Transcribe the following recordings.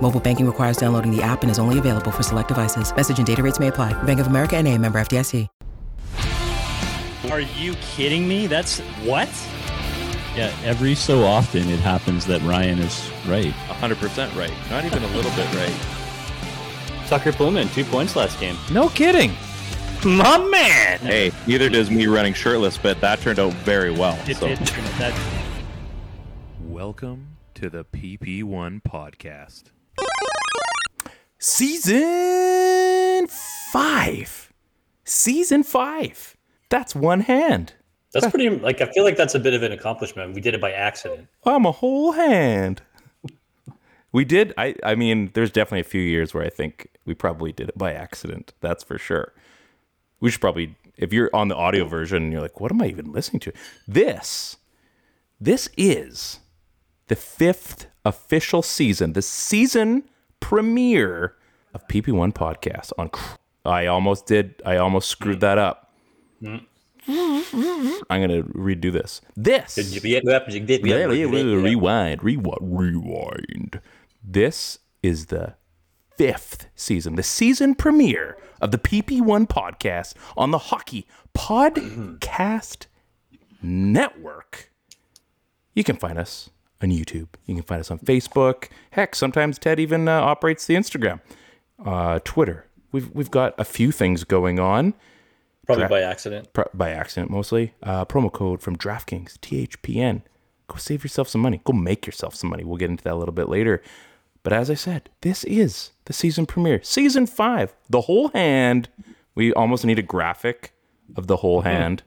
Mobile banking requires downloading the app and is only available for select devices. Message and data rates may apply. Bank of America and a member FDIC. Are you kidding me? That's what? Yeah, every so often it happens that Ryan is right. 100% right. Not even a little bit right. Tucker Poolman, two points last game. No kidding. My man! Hey, neither does me running shirtless, but that turned out very well. It, so. it, that, Welcome to the PP1 podcast. Season five. Season five. That's one hand. That's pretty. Like I feel like that's a bit of an accomplishment. We did it by accident. I'm a whole hand. We did. I. I mean, there's definitely a few years where I think we probably did it by accident. That's for sure. We should probably, if you're on the audio version, and you're like, "What am I even listening to?" This, this is the fifth official season, the season premiere of PP1 podcast. On, I almost did. I almost screwed that up. I'm gonna redo this. This. Rewind, rewind, rewind. This is the fifth season, the season premiere of the PP1 podcast on the Hockey Podcast Network. You can find us on YouTube. You can find us on Facebook. Heck, sometimes Ted even uh, operates the Instagram, uh, Twitter. We've we've got a few things going on Probably Dra- by accident. pro- by accident mostly. Uh, promo code from DraftKings THPN. Go save yourself some money. Go make yourself some money. We'll get into that a little bit later. But as I said, this is the season premiere, season five, the whole hand. We almost need a graphic of the whole hand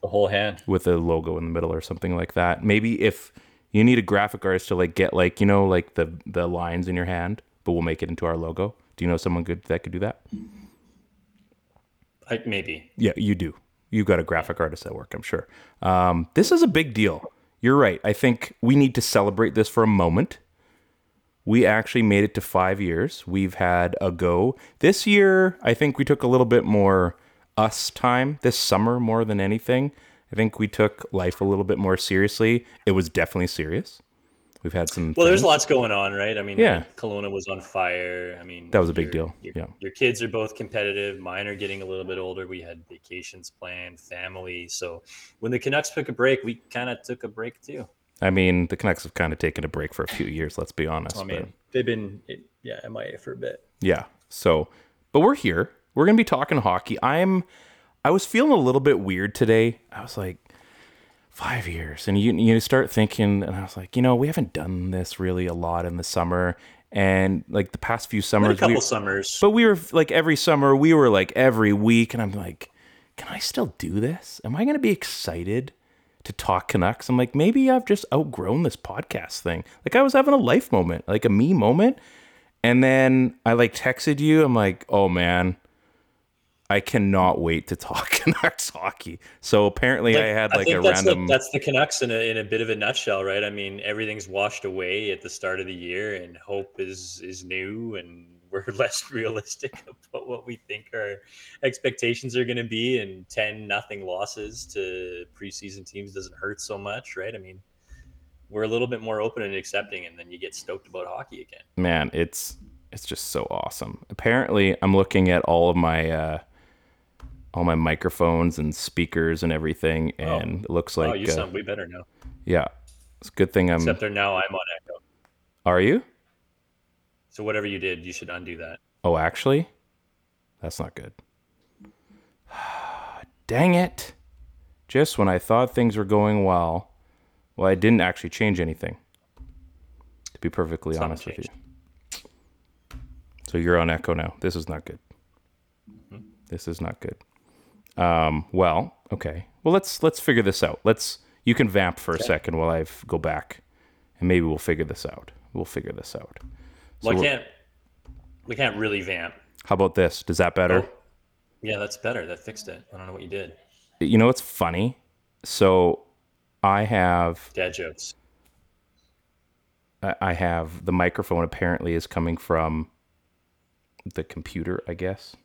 The whole hand. with a logo in the middle or something like that. Maybe if you need a graphic artist to like get like you know like the the lines in your hand, but we'll make it into our logo. Do you know someone good that could do that? I, maybe. Yeah, you do. You've got a graphic artist at work, I'm sure. Um, this is a big deal. You're right. I think we need to celebrate this for a moment. We actually made it to five years. We've had a go. This year, I think we took a little bit more us time this summer more than anything. I think we took life a little bit more seriously. It was definitely serious. We've had some. Well, there's lots going on, right? I mean, Yeah. Kelowna was on fire. I mean, That was a big deal. Your, Yeah. your kids are both competitive. Mine are getting a little bit older. We had vacations planned, family. So when the Canucks took a break, we kind of took a break too. I mean, the Canucks have kind of taken a break for a few years. Let's be honest. I but- mean, they've been yeah MIA for a bit. Yeah. So, but we're here. We're going to be talking hockey. I'm I was feeling a little bit weird today. I was like 5 years and you you start thinking and I was like, you know, we haven't done this really a lot in the summer and like the past few Been summers a couple we, summers. but we were like every summer we were like every week and I'm like, can I still do this? Am I going to be excited? to talk Canucks. I'm like, maybe I've just outgrown this podcast thing. Like I was having a life moment, like a me moment. And then I like texted you. I'm like, oh man, I cannot wait to talk Canucks hockey. So apparently I had like a that's random. The, that's the Canucks in a, in a bit of a nutshell, right? I mean, everything's washed away at the start of the year, and hope is is new, and we're less realistic about what we think our expectations are going to be. And ten nothing losses to preseason teams doesn't hurt so much, right? I mean, we're a little bit more open and accepting, and then you get stoked about hockey again. man, it's it's just so awesome. Apparently, I'm looking at all of my uh, all my microphones and speakers and everything, and it looks like oh, you uh, sound way better now. yeah. It's a good thing I'm. Except they're now I'm on echo. Are you? So whatever you did, you should undo that. Oh, actually, that's not good. Dang it. just when I thought things were going well, well, I didn't actually change anything. To be perfectly Something honest with you. So you're on Echo now. This is not good. Mm-hmm. This is not good. Um, well, okay. Well, let's let's figure this out. Let's you can vamp for a second while I go back, and maybe we'll figure this out. We'll figure this out. Well, I we're- can't. We can't really vamp. How about this? Does that better? Oh. Yeah, that's better. That fixed it. I don't know what you did. You know what's funny? So I have Dad jokes. I I have the microphone apparently is coming from the computer, I guess.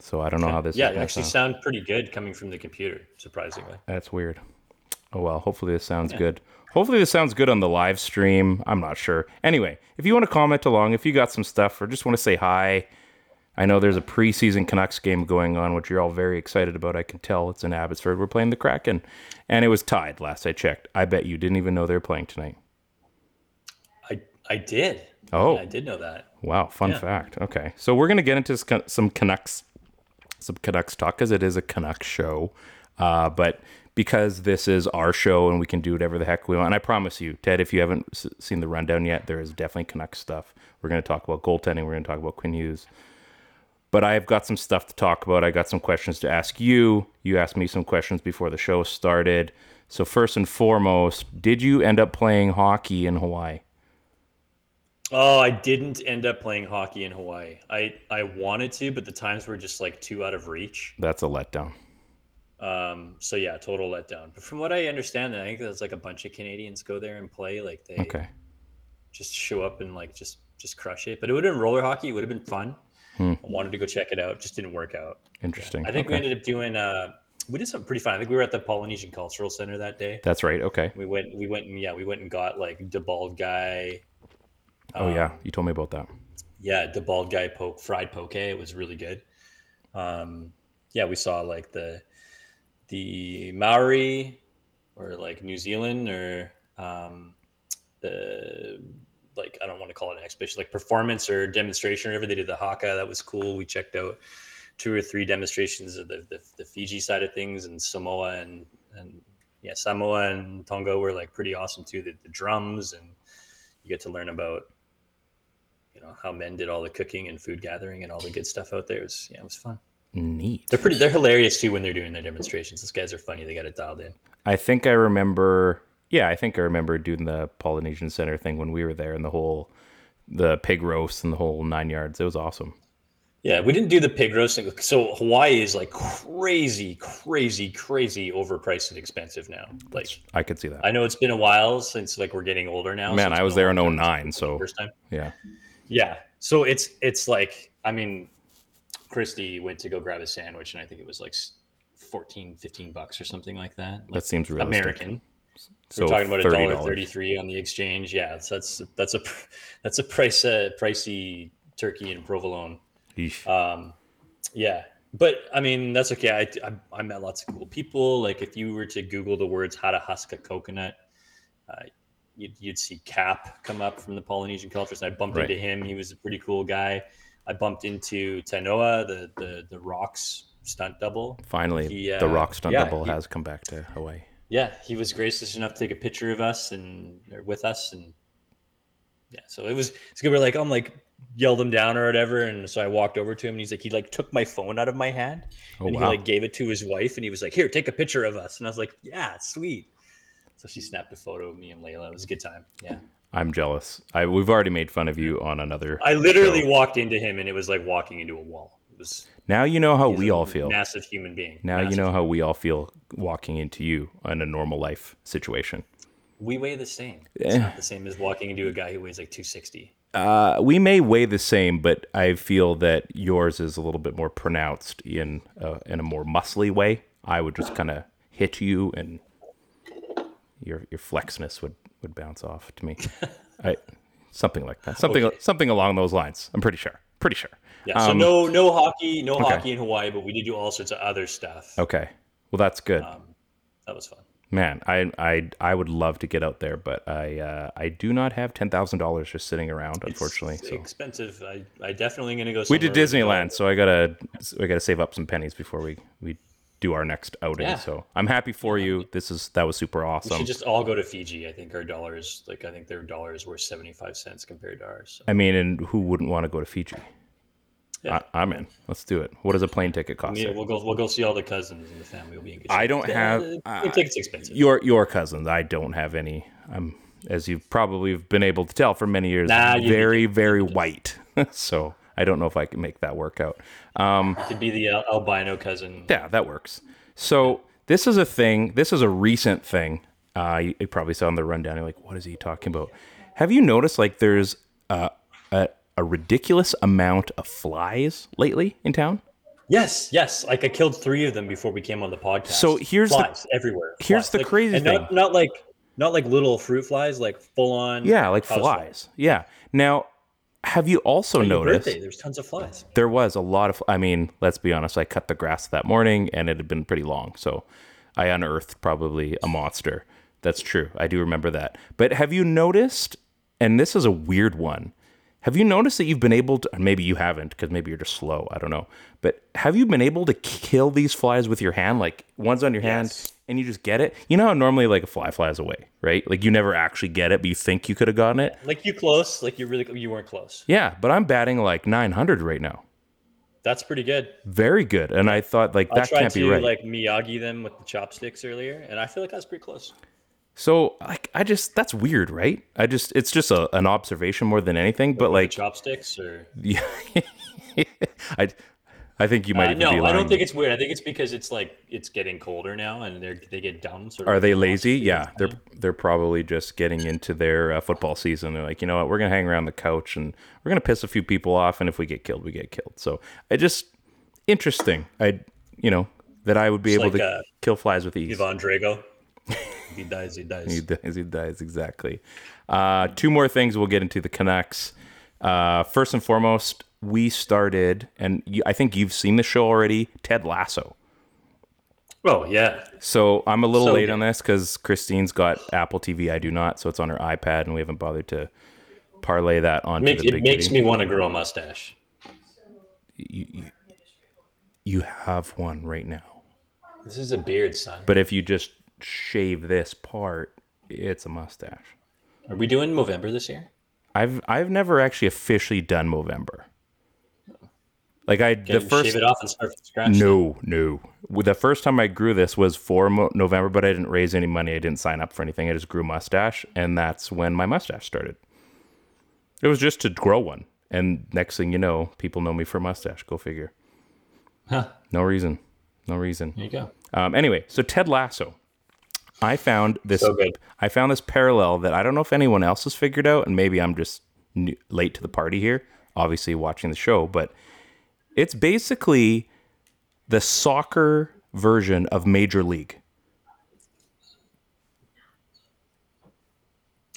So I don't know how this Yeah, you actually sound. pretty good coming from the computer. Surprisingly. That's weird. Oh well, hopefully this sounds good. Hopefully this sounds good on the live stream. I'm not sure. Anyway, if you want to comment along, if you got some stuff or just want to say hi, I know there's a preseason Canucks game going on, which you're all very excited about. I can tell it's in Abbotsford. We're playing the Kraken, and it was tied last I checked. I bet you didn't even know they were playing tonight. I I did. Oh. Yeah, I did know that. Wow, fun Yeah. fact. Okay, so we're gonna get into some Canucks, some Canucks talk because it is a Canucks show. Uh, but because this is our show and we can do whatever the heck we want, and I promise you, Ted, if you haven't s- seen the rundown yet, there is definitely Canucks stuff. We're gonna talk about goaltending. We're gonna talk about Quinn Hughes. But I've got some stuff to talk about. I got some questions to ask you. You asked me some questions before the show started. So first and foremost, did you end up playing hockey in Hawaii? Oh, I didn't end up playing hockey in Hawaii. I I wanted to, but the times were just like too out of reach. That's a letdown. Um, so yeah, total letdown. But from what I understand, I think there's like a bunch of Canadians go there and play. Like they Okay. just show up and like just just crush it. But it would have been roller hockey. It would have been fun. I wanted to go check it out. Just didn't work out. Interesting. I think we ended up doing. Uh, we did something pretty fun. I think we were at the Polynesian Cultural Center that day. That's right. Okay. We went. We went and yeah, we went and got like the bald guy. Oh Um, yeah, you told me about that. yeah, the bald guy poke fried poke. It was really good. Um, yeah, we saw like the the Maori or like New Zealand or um, the like I don't want to call it an exhibition, like performance or demonstration or whatever. They did the haka. That was cool. We checked out two or three demonstrations of the, the, the Fiji side of things and Samoa and and yeah, Samoa and Tonga were like pretty awesome too. The, the drums and you get to learn about you know how men did all the cooking and food gathering and all the good stuff out there. It was yeah, it was fun. Neat. They're pretty. They're hilarious too when they're doing their demonstrations. Those guys are funny. They got it dialed in. I think I remember. Yeah, I think I remember doing the Polynesian Center thing when we were there, and the whole the pig roast and the whole nine yards. It was awesome. Yeah, we didn't do the pig roasting. So Hawaii is like crazy, crazy, crazy overpriced and expensive now. Like I could see that. I know it's been a while since like we're getting older now. Man, I was there in long 09, so first time. yeah. Yeah. So it's it's like I mean, Christy went to go grab a sandwich and I think it was like s- 14, 15 bucks or something like that. Like That seems realistic. American. So We're talking about a dollar $30. thirty-three on the exchange. Yeah, so that's that's a that's a price uh, pricey turkey and provolone. Eesh. Um, yeah, but I mean that's okay. I, I I met lots of cool people. Like if you were to Google the words "how to husk a coconut," uh, you'd, you'd see Cap come up from the Polynesian cultures. And I bumped Right. into him. He was a pretty cool guy. I bumped into Tanoa, the the the rocks stunt double. Finally, he, the uh, rock stunt yeah, double he- has come back to Hawaii. Yeah, he was gracious enough to take a picture of us and or with us, and yeah, so it was it's good. We're like, I'm like yelled him down or whatever, and so I walked over to him, and he's like, he like took my phone out of my hand, Oh, and wow. he like gave it to his wife, and he was like, here, take a picture of us, and I was like, yeah, sweet. So she snapped a photo of me and Layla. It was a good time. Yeah, I'm jealous. I we've already made fun of you on another. I literally show. walked into him, and it was like walking into a wall. It was Now you know how we all feel. Massive human being. Now you know how we all feel walking into you in a normal life situation. we weigh the same. It's not the same as walking into a guy who weighs like 260. Uh, we may weigh the same, but I feel that yours is a little bit more pronounced in a, in a more muscly way. I would just kind of hit you, and your your flexness would, would bounce off to me. I something like that, something Okay. something along those lines. I'm pretty sure. Pretty sure. Yeah, so Um, no no hockey, no okay. hockey in Hawaii, but we did do all sorts of other stuff. Okay. Well, that's good. Um, that was fun. Man, I, I I would love to get out there, but I uh, I do not have ten thousand dollars just sitting around, unfortunately. It's so expensive. I, I definitely gonna go. we did Disneyland, so I gotta I gotta save up some pennies before we we do our next outing. Yeah. So I'm happy for you. This is that was super awesome. We should just all go to Fiji. I think our dollars, like I think their dollars seventy five cents compared to ours. So. I mean, and who wouldn't want to go to Fiji? Yeah. I, I'm in. Let's do it. What does a plane ticket cost? Yeah, we'll go. We'll go see all the cousins and the family. will be in good I don't have- uh, ticket's expensive. your your cousins. I don't have any. I'm as you've probably been able to tell for many years. Nah, very very white. so I don't know if I can make that work out. Um, Could be the al- albino cousin. yeah, that works. So this is a thing. This is a recent thing. Uh, you, you probably saw in the rundown. You're like, what is he talking about? Have you noticed like there's uh, a a ridiculous amount of flies lately in town? Yes, yes. Like I killed three of them before we came on the podcast. So here's the- flies everywhere. here's Flies. the Like- crazy and thing. Not, not like not like little fruit flies, like full on. Yeah, like flies. Yeah. Now, have you also noticed? there's tons of flies. there was a lot of i mean let's be honest i cut the grass that morning and it had been pretty long so i unearthed probably a monster that's true i do remember that but have you noticed and this is a weird one have you noticed that you've been able to maybe you haven't because maybe you're just slow i don't know but have you been able to kill these flies with your hand like one's on your hand Yes. And you just get it you know how normally like a fly flies away right like you never actually get it but you think you could have gotten it Like you close, like you really you weren't close. yeah but i'm batting like 900 right now That's pretty good. very good. And I thought like I that can't to be right. like Miyagi them with the chopsticks earlier, and I feel like I was pretty close. so like I just that's weird, right? I just it's just a, an observation more than anything. But like chopsticks, or yeah, I I think you might uh, even no, be I don't think it's weird. I think it's because it's like it's getting colder now, and they they get dumb. Sort of Are they lazy? Yeah, they're they're probably just getting into their uh, football season. They're like, you know what, we're gonna hang around the couch and we're gonna piss a few people off, and if we get killed, we get killed. So I just interesting. I you know that I would be It's able like, to uh, kill flies with ease. Ivan Drago. he dies. He dies. He dies. He dies. Exactly. Uh, two more things. We'll get into the Canucks. Uh, first and foremost, we started, and you, I think you've seen the show already. Ted Lasso. Oh yeah, So I'm a little So late good. on this because Christine's got Apple TV. I do not, so it's on her iPad, and we haven't bothered to parlay that onto makes, the it makes me want to grow a mustache. You, you, you have one right now, This is a beard, son. but if you just shave this part, it's a mustache. Are we doing Movember this year? I've I've never actually officially done Movember. Like I Can the first shave it off and start from scratch. no no the first time I grew this was for Mo- November, but I didn't raise any money. I didn't sign up for anything. I just grew mustache, and that's when my mustache started. It was just to grow one, and next thing you know, people know me for mustache. Go figure. Huh. No reason. No reason. There you go. Um, anyway, so Ted Lasso. I found this. So good. I found this parallel that I don't know if anyone else has figured out, and maybe I'm just late to the party here. Obviously, watching the show, but it's basically the soccer version of Major League.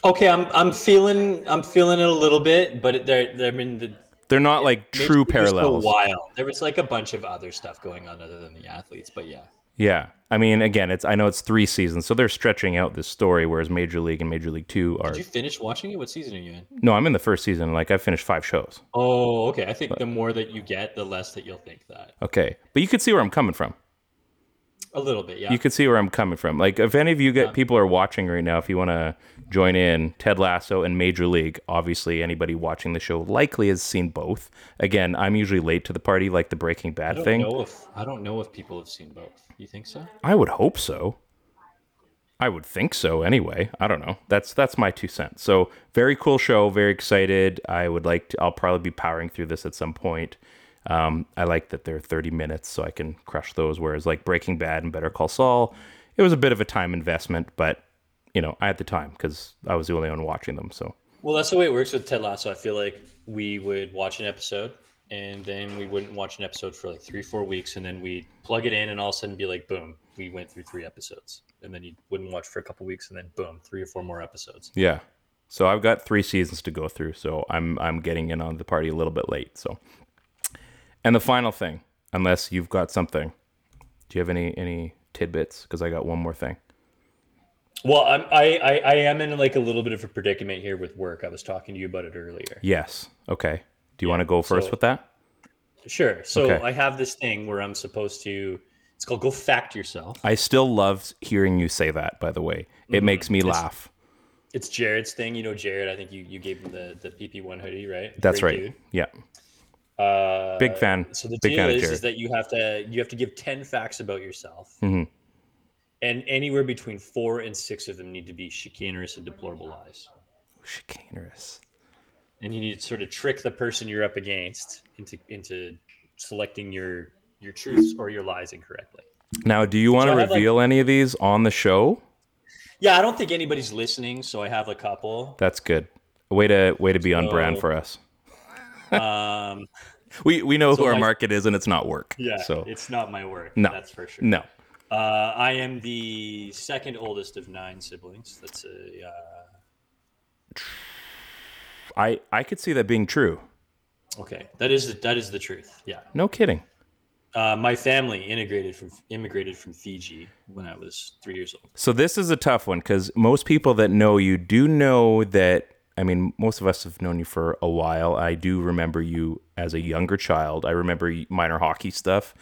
Okay, I'm I'm feeling I'm feeling it a little bit, but it, there there I mean the They're not like true League was so parallels. wild. There was like a bunch of other stuff going on other than the athletes, but yeah. Yeah, I mean, again, it's I know it's three seasons, so they're stretching out this story, whereas Major League and Major League Two are. Did you finish watching it? What season are you in? No, I'm in the first season. Like I've finished five shows. Oh, okay. I think the more that you get, the less that you'll think that. Okay, but you could see where I'm coming from. A little bit, yeah. You could see where I'm coming from. Like, if any of you get people are watching right now, if you want to join in, Ted Lasso and Major League. Obviously, anybody watching the show likely has seen both. Again, I'm usually late to the party, like the Breaking I Bad don't thing. know if I don't know if people have seen both. You think so? I would hope so. I would think so anyway. I don't know. That's that's my two cents. So very cool show. Very excited. I would like to. I'll probably be powering through this at some point. Um, I like that they're 30 minutes, so I can crush those. Whereas like Breaking Bad and Better Call Saul, it was a bit of a time investment, but you know I had the time because I was the only one watching them. So Well, that's the way it works with Ted Lasso. I feel like we would watch an episode and then we wouldn't watch an episode for like three, four weeks, and then we'd plug it in and all of a sudden be like, boom, we went through three episodes. And then you wouldn't watch for a couple weeks and then boom, three or four more episodes. yeah. So I've got three seasons to go through. So I'm I'm getting in on the party a little bit late. So and the final thing, unless you've got something, do you have any any tidbits? Because I got one more thing. Well, I'm, I, I I am in like a little bit of a predicament here with work. I was talking to you about it earlier. Yes. Okay. Do you want to go first so- with that? Sure. So Okay. I have this thing where I'm supposed to It's called Go Fact Yourself. I still love hearing you say that. By the way, it mm-hmm. makes me laugh. It's Jared's thing. You know Jared. I think you, you gave him the, the PP1 hoodie, right? That's Great right. dude. Yeah, Uh, big fan. So the big deal is, is that you have to you have to give ten facts about yourself, Mhm. and anywhere between four and six of them need to be chicanerous and deplorable lies. Chicanerous. And you need to sort of trick the person you're up against into into selecting your your truths or your lies incorrectly. Now, do you want So to have, like- reveal any of these on the show? Yeah, I don't think anybody's listening, so I have a couple. That's good. Way to way to be on brand for us. Um, We we know So who our my- market is, and it's not work. yeah, So it's not my work. No. that's for sure. no. Uh, I am the second oldest of nine siblings. That's a uh, I I could see that being true. okay. That is the, that is the truth. Yeah. No kidding. Uh, my family integrated from immigrated from Fiji when I was three years old. So this is a tough one because most people that know you do know that. I mean, most of us have known you for a while. I do remember you as a younger child. I remember minor hockey stuff,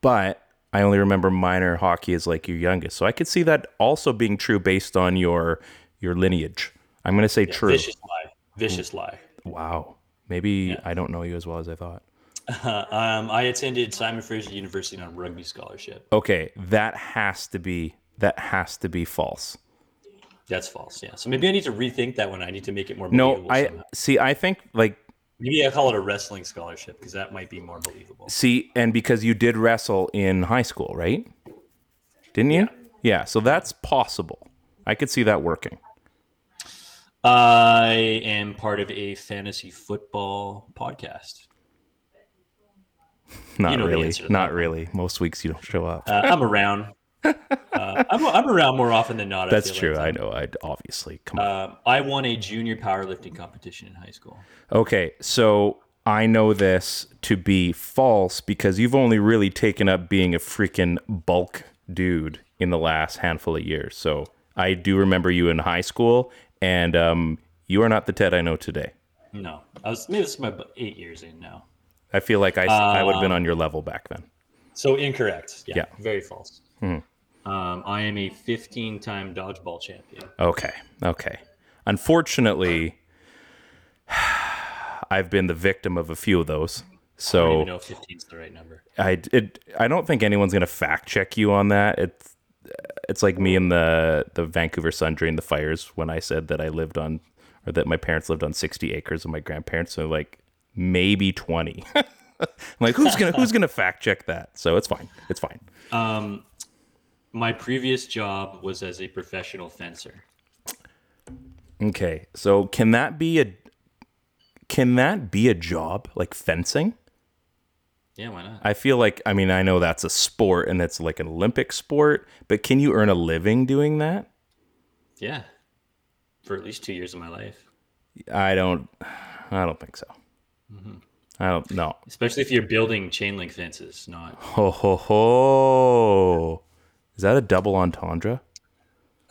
but I only remember minor hockey as like your youngest. So I could see that also being true based on your your lineage. I'm going to say true. Vicious lie. Vicious lie. Wow. Maybe I don't know you as well as I thought. um, I attended Simon Fraser University on a rugby scholarship. Okay, that has to be that has to be false. That's false. Yeah. So maybe I need to rethink that one. I need to make it more. No, I somehow. see. I think like maybe I call it a wrestling scholarship because that might be more believable. see, and because you did wrestle in high school, right? Didn't you? Yeah. so that's possible. I could see that working. I am part of a fantasy football podcast. Not know really. Not that. really. Most weeks you don't show up. Uh, I'm around. Uh, I'm, I'm around more often than not. That's feel true. like. I know. I'd obviously come on. Um, I won a junior powerlifting competition in high school. Okay, so I know this to be false because you've only really taken up being a freaking bulk dude in the last handful of years. So I do remember you in high school, and um, you are not the Ted I know today. No, I was maybe this is my eight years in now. I feel like I, I would have been on your level back then. So incorrect. Yeah, Yeah. very false. Um, I am a 15-time dodgeball champion. Okay, okay. Unfortunately, I've been the victim of a few of those. I don't So even know if 15 is the right number. I it, I don't think anyone's gonna fact check you on that. It's it's like me and the the Vancouver Sun during the fires when I said that I lived on or that my parents lived on sixty acres and my grandparents are like maybe twenty. I'm like who's gonna who's gonna fact check that? So it's fine. It's fine. Um, my previous job was as a professional fencer. Okay. So can that be a can that be a job like fencing? Yeah, why not? I feel like I mean I know that's a sport and it's like an Olympic sport, but can you earn a living doing that? Yeah, for at least two years of my life. I don't I don't think so. Mm-hmm. I don't know. Especially if you're building chain link fences, not Ho ho ho. Is that a double entendre?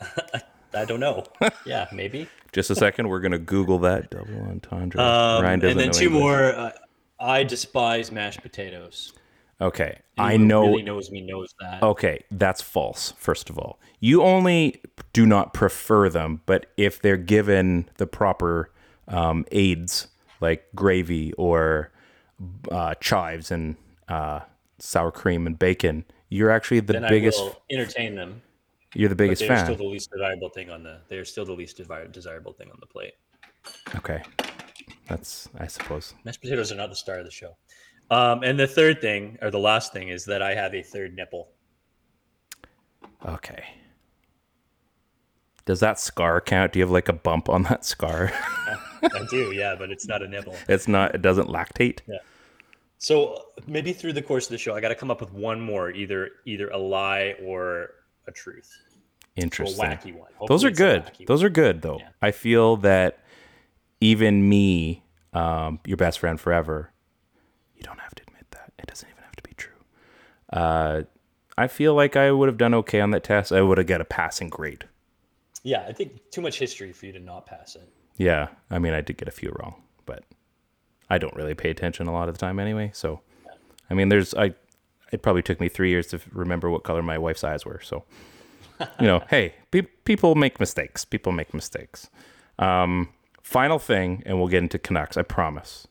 I don't know. yeah, maybe. Just a second, we're gonna Google that double entendre. Um, Ryan doesn't and then know two English. more. Uh, I despise mashed potatoes. Okay, I Anyone who know. Really knows me knows that. Okay, that's false. First of all, you only do not prefer them, but if they're given the proper um, aids like gravy or uh, chives and uh, sour cream and bacon, you're actually the then biggest. I will entertain them. You're the biggest they're fan. still the least desirable thing on the. They're still the least desirable thing on the plate. Okay, that's I suppose. Mashed potatoes are not the star of the show. Um, and the third thing, or the last thing, is that I have a third nipple. Okay. Does that scar count? Do you have like a bump on that scar? I do, yeah, but it's not a nipple. it's not. It doesn't lactate. So maybe through the course of the show, I got to come up with one more, either either a lie or a truth. interesting, A wacky one. Those are good. Those are good though. Yeah. I feel that even me, um, your best friend forever, you don't have to admit that. It doesn't even have to be true. Uh, I feel like I would have done okay on that test. I would have got a passing grade. Yeah, I think too much history for you to not pass it. Yeah, I mean, I did get a few wrong, but I don't really pay attention a lot of the time anyway. So, I mean, there's I, it probably took me three years to remember what color my wife's eyes were. So, you know, hey, pe- people make mistakes. People make mistakes. Um, final thing, and we'll get into Canucks. I promise.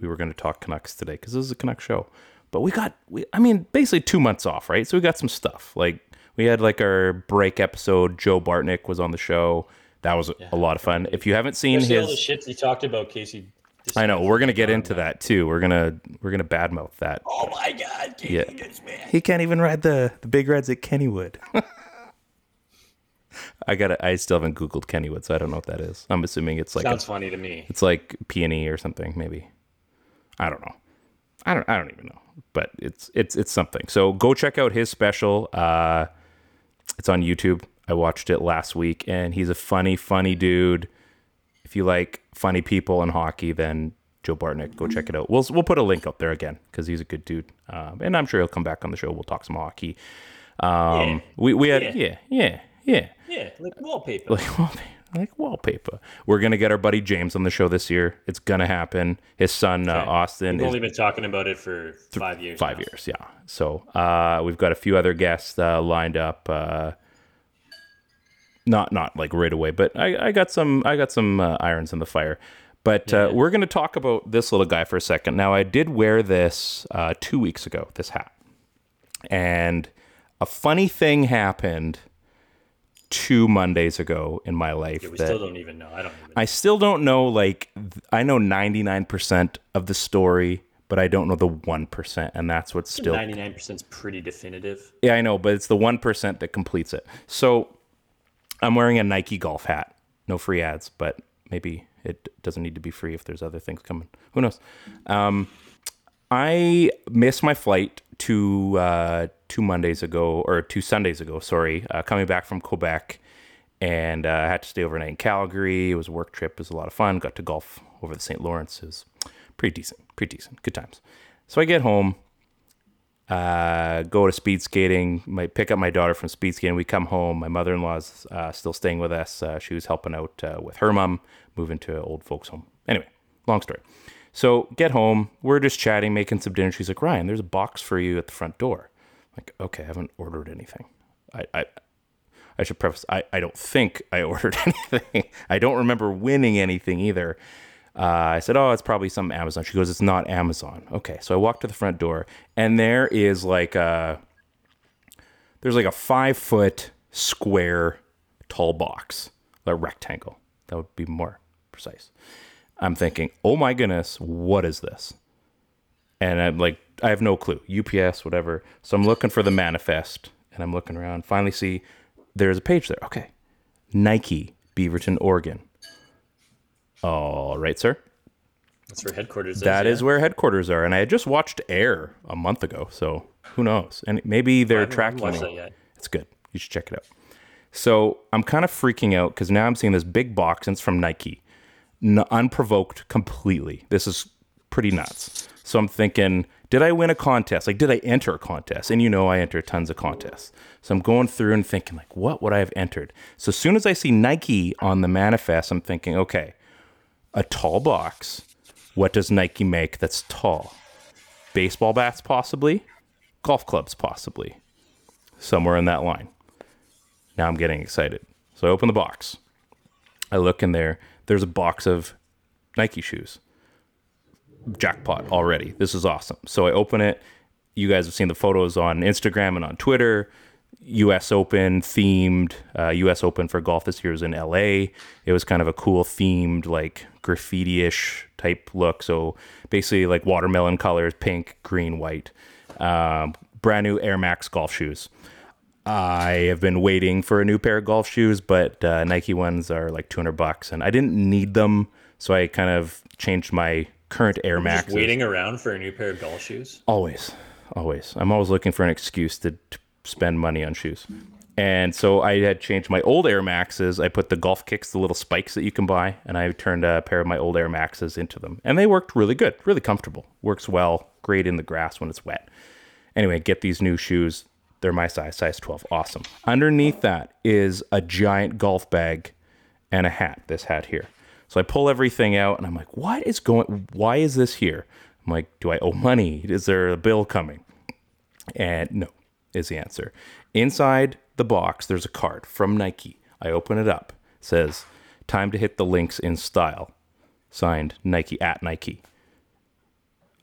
We were going to talk Canucks today because this is a Canucks show. But we got, we, I mean, basically two months off, right? So we got some stuff. Like we had like our break episode. Joe Bartnick was on the show. That was a lot of fun. If you haven't seen Especially all the his, shit he talked about, Casey. I know we're gonna get into that too. We're gonna we're gonna badmouth that. Oh my God, Casey, Yeah. this man. He can't even ride the the big reds at Kennywood. I got to I still haven't googled Kennywood, so I don't know what that is. I'm assuming it's like a- Sounds funny to me. it's like peony or something, maybe. I don't know. I don't I don't even know. But it's it's it's something. So go check out his special. Uh it's on YouTube. I watched it last week and he's a funny, funny dude. If you like funny people and hockey, then Joe Bartnick, go check it out. We'll we'll put a link up there again because he's a good dude, um, and I'm sure he'll come back on the show. We'll talk some hockey. Um, Yeah. We we had Yeah. yeah yeah yeah like wallpaper. like wallpaper, like wallpaper. We're gonna get our buddy James on the show this year. It's gonna happen. His son uh, Austin We've only been talking about it for five years. five now. years. Yeah. So uh, we've got a few other guests uh, lined up. Not not like right away, but I, I got some I got some uh, irons in the fire. But uh, we're going to talk about this little guy for a second. Now, I did wear this uh, two weeks ago, this hat, and a funny thing happened two Mondays ago in my life. Yeah, we still don't even know. I don't even. I still don't know. Like, I know ninety nine percent of the story, but I don't know the one percent, and that's what's still. Ninety nine percent is pretty definitive. Yeah, I know, but it's the one percent that completes it. So, I'm wearing a Nike golf hat. No free ads, but maybe it doesn't need to be free if there's other things coming. Who knows? Um, I missed my flight two uh, two Mondays ago or two Sundays ago. Sorry, uh, coming back from Quebec, and uh, I had to stay overnight in Calgary. It was a work trip. It was a lot of fun. Got to golf over the St. Lawrence. It was pretty decent. Pretty decent. Good times. So I get home, uh, go to speed skating. My pick up my daughter from speed skating. We come home. My mother in law's uh, still staying with us. Uh, she was helping out uh, with her mom, moving to old folks home. Anyway, long story. So get home. We're just chatting, making some dinner. She's like, Ryan, there's a box for you at the front door. I'm like, okay, I haven't ordered anything. I, I I should preface, I, I don't think I ordered anything. I don't remember winning anything either. Uh, I said, oh, it's probably some Amazon. She goes, it's not Amazon. Okay. So I walk to the front door and there is like a, there's like a five foot square tall box, a rectangle. That would be more precise. I'm thinking, oh my goodness, what is this? And I'm like, I have no clue. UPS, whatever. So I'm looking for the manifest and I'm looking around. Finally see there's a page there. Okay. Nike, Beaverton, Oregon. All right, sir. That's where headquarters. That is, is where headquarters are. And I had just watched Air a month ago. So who knows? And maybe they're tracking watched me. that yet. It's good. You should check it out. So I'm kind of freaking out because now I'm seeing this big box and it's from Nike, N- unprovoked completely. This is pretty nuts. So I'm thinking, did I win a contest? Like, did I enter a contest? And you know, I enter tons of contests. So I'm going through and thinking, like, what would I have entered? So as soon as I see Nike on the manifest, I'm thinking, okay, a tall box. What does Nike make that's tall? Baseball bats, possibly. Golf clubs, possibly. Somewhere in that line. Now I'm getting excited. So I open the box. I look in there. There's a box of Nike shoes. Jackpot already. This is awesome. So I open it. You guys have seen the photos on Instagram and on Twitter. U.S. Open themed. Uh, U.S. Open for golf this year was in L.A. It was kind of a cool themed, like graffiti-ish type look. So basically, like watermelon colors, pink, green, white. Um, brand new Air Max golf shoes. I have been waiting for a new pair of golf shoes, but uh, Nike ones are like 200 bucks, and I didn't need them, so I kind of changed my current Air Max. Waiting around for a new pair of golf shoes. Always, always. I'm always looking for an excuse to, to spend money on shoes. And so I had changed my old Air Maxes. I put the golf kicks, the little spikes that you can buy, and I turned a pair of my old Air Maxes into them. And they worked really good, really comfortable. Works well, great in the grass when it's wet. Anyway, get these new shoes. They're my size, size 12. Awesome. Underneath that is a giant golf bag and a hat, this hat here. So I pull everything out and I'm like, what is going why is this here? I'm like, do I owe money? Is there a bill coming? And no, is the answer. Inside the box, there's a card from Nike. I open it up. It says, Time to hit the links in style. Signed Nike at Nike.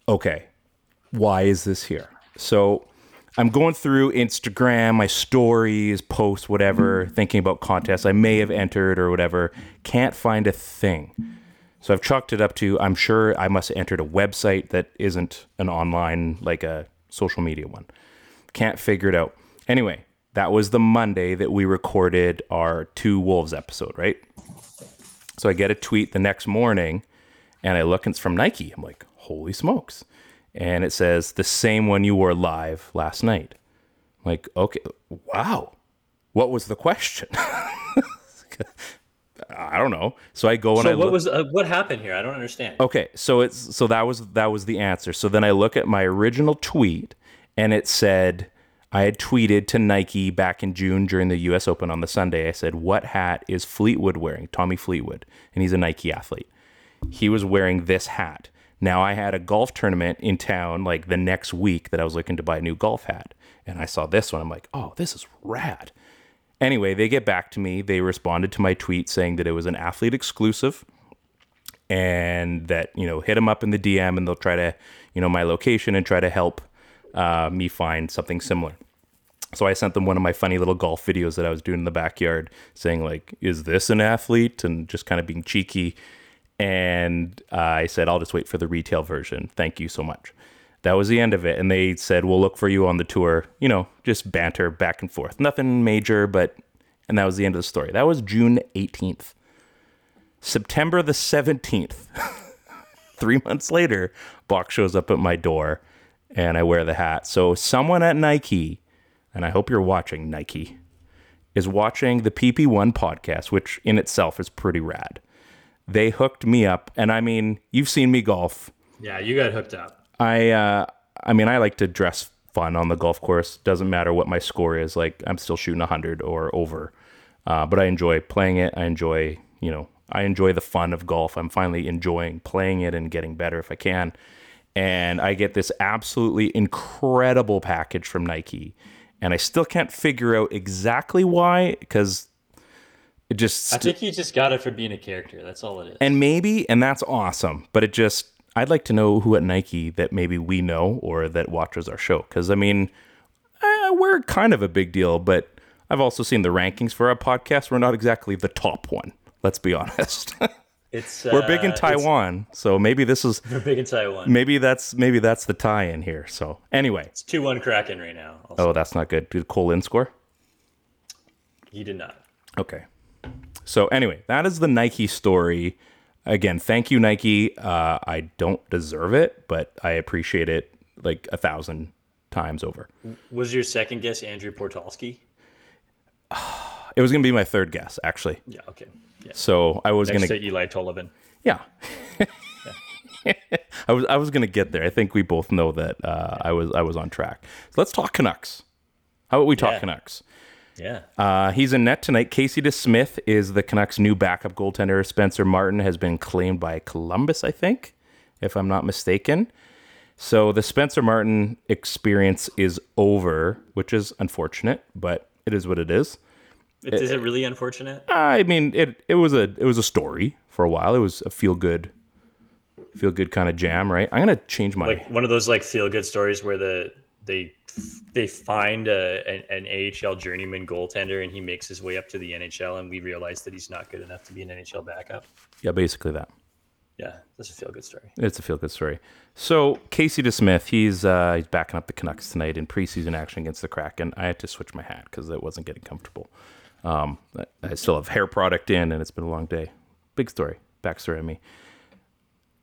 Okay, why is this here? So I'm going through Instagram, my stories, posts, whatever, thinking about contests I may have entered or whatever. Can't find a thing. So I've chalked it up to I'm sure I must have entered a website that isn't an online, like a social media one. Can't figure it out. Anyway, that was the Monday that we recorded our Two Wolves episode, right? So I get a tweet the next morning and I look and it's from Nike. I'm like, holy smokes. And it says, the same one you wore live last night. I'm like, okay, wow. What was the question? I don't know. So I go and So I what look. was uh, what happened here? I don't understand. Okay, so it's so that was that was the answer. So then I look at my original tweet and it said I had tweeted to Nike back in June during the US Open on the Sunday. I said, "What hat is Fleetwood wearing?" Tommy Fleetwood, and he's a Nike athlete. He was wearing this hat. Now I had a golf tournament in town like the next week that I was looking to buy a new golf hat, and I saw this one. I'm like, "Oh, this is rad." Anyway, they get back to me. They responded to my tweet saying that it was an athlete exclusive and that, you know, hit them up in the DM and they'll try to, you know, my location and try to help uh, me find something similar. So I sent them one of my funny little golf videos that I was doing in the backyard saying, like, is this an athlete? And just kind of being cheeky. And uh, I said, I'll just wait for the retail version. Thank you so much. That was the end of it. And they said, we'll look for you on the tour. You know, just banter back and forth. Nothing major, but, and that was the end of the story. That was June 18th. September the 17th, three months later, box shows up at my door and I wear the hat. So someone at Nike, and I hope you're watching Nike, is watching the PP1 podcast, which in itself is pretty rad. They hooked me up, and I mean, you've seen me golf. Yeah, you got hooked up. I uh I mean I like to dress fun on the golf course. Doesn't matter what my score is. Like I'm still shooting 100 or over. Uh, but I enjoy playing it. I enjoy, you know, I enjoy the fun of golf. I'm finally enjoying playing it and getting better if I can. And I get this absolutely incredible package from Nike. And I still can't figure out exactly why because it just I think you just got it for being a character. That's all it is. and maybe, and that's awesome. But it just, I'd like to know who at Nike that maybe we know or that watches our show. Because I mean, eh, we're kind of a big deal, but I've also seen the rankings for our podcast. We're not exactly the top one. Let's be honest. It's we're big in uh, Taiwan, so maybe this is We're big in Taiwan. maybe that's maybe that's the tie-in here. So anyway, It's two one Kraken right now. Also. oh, that's not good. Did Cole in score? He did not. Okay. So anyway, that is the Nike story. Again, thank you, Nike. Uh, I don't deserve it, but I appreciate it like a thousand times over. Was your second guess Andrew Portalski? It was gonna be my third guess, actually. Yeah. Okay. Yeah. So I was Next gonna, to Eli Tollivan. yeah. I was I was gonna get there. I think we both know that uh, I was I was on track. So let's talk Canucks. How about we talk Yeah. Canucks? Yeah. Uh, he's in net tonight. Casey DeSmith is the Canucks' new backup goaltender. Spencer Martin has been claimed by Columbus, I think, if I'm not mistaken. So the Spencer Martin experience is over, which is unfortunate, but it is what it is. It, is it really unfortunate? I mean, it it was a it was a story for a while. It was a feel good, feel good kind of jam, right? I'm gonna change my Like one of those like feel good stories where the they they find a, an, an AHL journeyman goaltender and he makes his way up to the NHL and we realize that he's not good enough to be an NHL backup. yeah, basically that. Yeah, that's a feel good story. It's a feel good story. So Casey DeSmith, he's uh, he's backing up the Canucks tonight in preseason action against the Kraken. I had to switch my hat because it wasn't getting comfortable. Um, I- still have hair product in, and it's been a long day. Big story, backstory on me.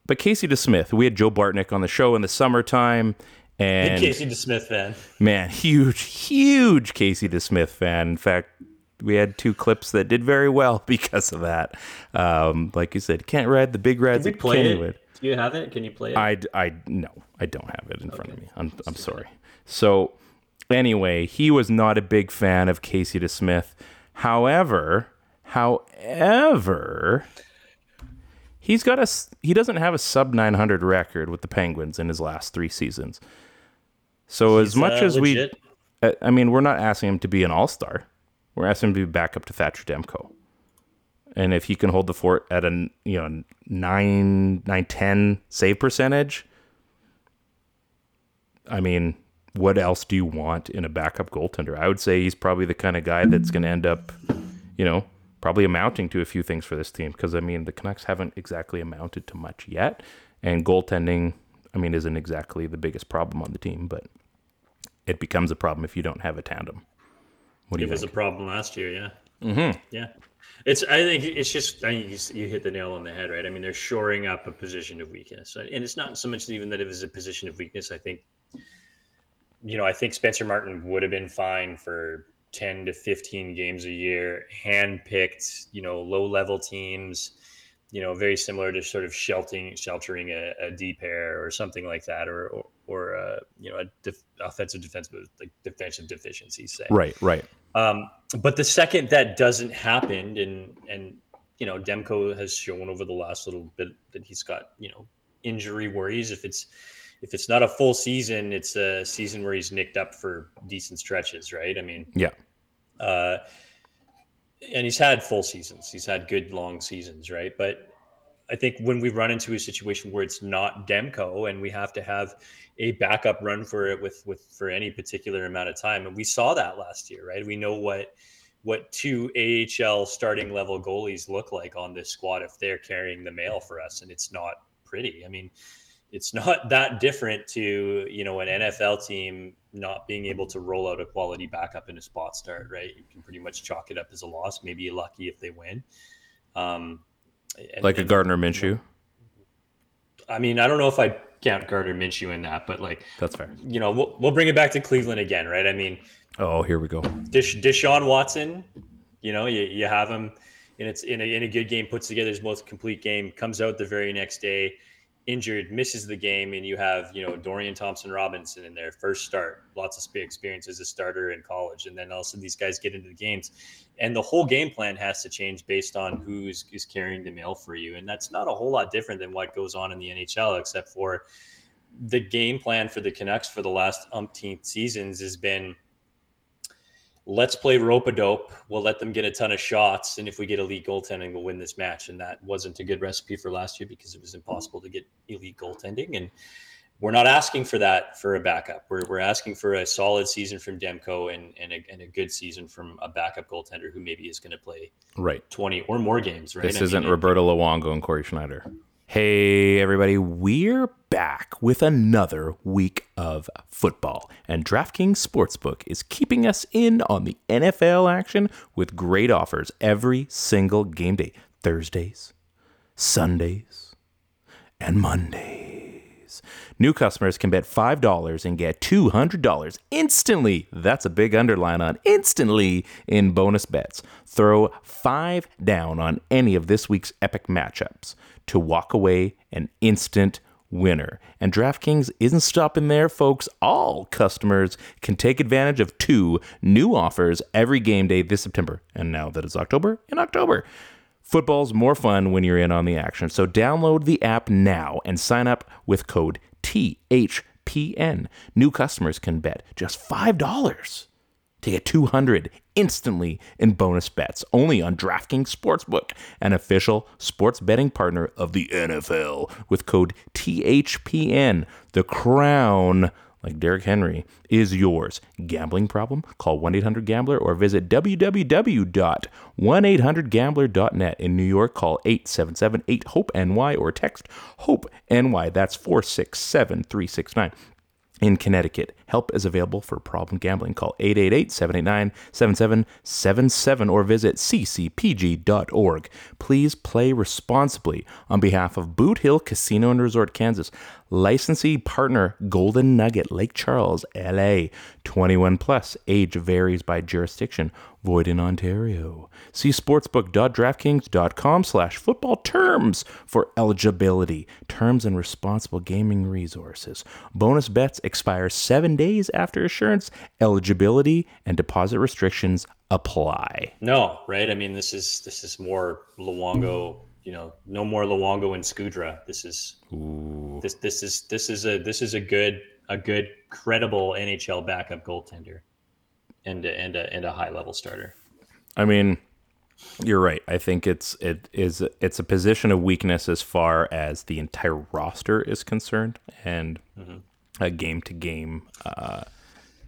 But Casey DeSmith, we had Joe Bartnick on the show in the summertime, Big and Casey DeSmith fan. man, huge, huge Casey DeSmith fan. In fact, we had two clips that did very well because of that. Um, like you said, can't ride the big rides Can we at play Kennywood. it? Do you have it? Can you play it? I, I no, I don't have it in front of me. I'm, I'm sorry. So anyway, he was not a big fan of Casey DeSmith. However, however, he's got a he doesn't have a sub 900 record with the Penguins in his last three seasons. So as much uh, as legit. we, I- I mean, we're not asking him to be an all star. We're asking him to be back up to Thatcher Demko. And if he can hold the fort at a you know nine nine ten save percentage, I mean, what else do you want in a backup goaltender? I would say he's probably the kind of guy that's going to end up, you know, probably amounting to a few things for this team. Because I mean, the Canucks haven't exactly amounted to much yet, and goaltending, I mean, isn't exactly the biggest problem on the team, but it becomes a problem if you don't have a tandem. What do It you was a problem last year, yeah. Mm-hmm. Yeah. It's. I think it's just. I think you, you hit the nail on the head, right? I mean, they're shoring up a position of weakness, and it's not so much even that it was a position of weakness. I think, you know, I think Spencer Martin would have been fine for ten to fifteen games a year, hand-picked, you know, low-level teams. You know, very similar to sort of sheltering sheltering a, a D pair or something like that, or or, or uh, you know, a def- offensive defensive like defensive deficiencies. Say Right, right. um, but the second that doesn't happen, and and you know, Demko has shown over the last little bit that he's got you know injury worries. If it's if it's not a full season, it's a season where he's nicked up for decent stretches, right? I mean, Yeah. uh, and he's had full seasons. He's had good long seasons, right? But I think when we run into a situation where it's not Demko and we have to have a backup run for it with with for any particular amount of time, and we saw that last year, right? We know what what two AHL starting level goalies look like on this squad if they're carrying the mail for us, and it's not pretty. I mean, it's not that different to you know an NFL team not being able to roll out a quality backup in a spot start, right? You can pretty much chalk it up as a loss. Maybe you're lucky if they win. Um, and- Like a Gardner Minshew. I mean, I don't know if I count Gardner Minshew in that, but like That's fair. you know, we'll, we'll bring it back to Cleveland again, right? I mean, Oh, here we go. Dish, Deshaun Watson, you know, you, you have him and it's in a, in a good game, puts together his most complete game, comes out the very next day, injured, misses the game, and you have, you know, Dorian Thompson Robinson in their first start, lots of experience as a starter in college. And then also these guys get into the games. And the whole game plan has to change based on who's is carrying the mail for you. And that's not a whole lot different than what goes on in the NHL, except for the game plan for the Canucks for the last umpteenth seasons has been let's play rope a dope. We'll let them get a ton of shots, and if we get elite goaltending, we'll win this match. And that wasn't a good recipe for last year because it was impossible to get elite goaltending. And we're not asking for that for a backup. We're, we're asking for a solid season from Demko and and a, and a good season from a backup goaltender who maybe is going to play Right. twenty or more games. Right? This I isn't it- Roberto Luongo and Cory Schneider. Hey, everybody, we're back with another week of football. And DraftKings Sportsbook is keeping us in on the NFL action with great offers every single game day Thursdays, Sundays, and Mondays. New customers can bet $5 and get $200 instantly. That's a big underline on instantly in bonus bets. Throw 5 down on any of this week's epic matchups to walk away an instant winner. And DraftKings isn't stopping there, folks. All customers can take advantage of two new offers every game day this September. And now that it's October, in October. Football's more fun when you're in on the action. So download the app now and sign up with code THPN. New customers can bet just $5 to get 200 instantly in bonus bets only on DraftKings Sportsbook, an official sports betting partner of the NFL with code THPN. The crown like Derrick Henry, is yours. Gambling problem? Call 1 800 Gambler or visit www.1800Gambler.net. In New York, call 877 8 HOPE NY or text HOPE NY. That's 467 369. In Connecticut, help is available for problem gambling. Call 888-789-7777 or visit ccpg.org. Please play responsibly on behalf of Boot Hill Casino and Resort, Kansas. Licensee partner Golden Nugget, Lake Charles, LA. 21 plus. Age varies by jurisdiction. Void in Ontario. See sportsbook.draftkings.com slash football terms for eligibility, terms, and responsible gaming resources. Bonus bets expire seven days after assurance. Eligibility and deposit restrictions apply. No, right? I mean, this is this is more Luongo. You know, no more Luongo and Scudra. This is this this is this is a this is a good a good, credible NHL backup goaltender and a, and a, and a high level starter. I mean, you're right. I think it's it is it's a position of weakness as far as the entire roster is concerned and mm-hmm. A game to game uh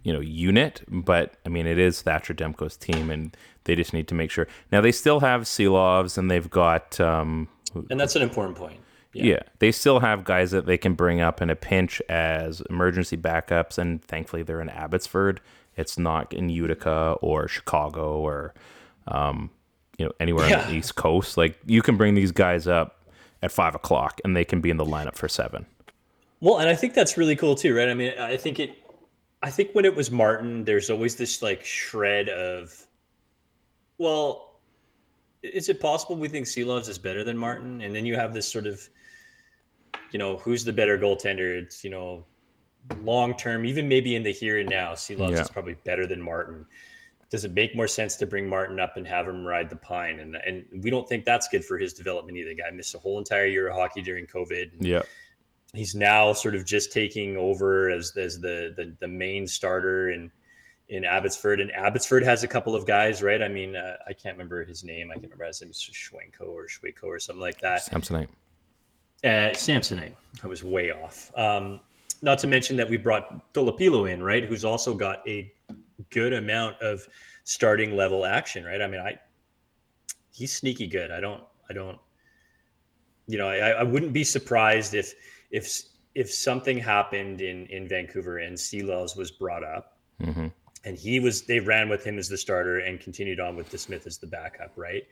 you know unit, but I mean it is Thatcher Demko's team and they just need to make sure. Now they still have Silovs and they've got um And that's an important point. yeah. they still have guys that they can bring up in a pinch as emergency backups, and thankfully they're in Abbotsford. It's not in Utica or Chicago or, um, you know, anywhere on the East Coast. Like you can bring these guys up at five o'clock, and they can be in the lineup for seven. Well, and I think that's really cool too, right? I mean, I think it. I think when it was Martin, there's always this like shred of, well, is it possible we think Silovs is better than Martin? And then you have this sort of, you know, who's the better goaltender? It's you know, long term, even maybe in the here and now, Silovs Yeah. is probably better than Martin. Does it make more sense to bring Martin up and have him ride the pine? And and we don't think that's good for his development either. The guy missed a whole entire year of hockey during COVID. Yeah, he's now sort of just taking over as as the the, the main starter in in Abbotsford. And Abbotsford has a couple of guys, right? I mean, uh, I can't remember his name. I can't remember his name. It's Schwenko or Schweko or something like that. Samsonite. Uh, Samsonite. I was way off. Um, not to mention that we brought Tolopilo in, right? Who's also got a good amount of starting level action, right? I mean, I he's sneaky good. I don't, I don't, you know, I, I wouldn't be surprised if if if something happened in in Vancouver and Silovs was brought up hmm and he was they ran with him as the starter and continued on with DeSmith as the backup, right?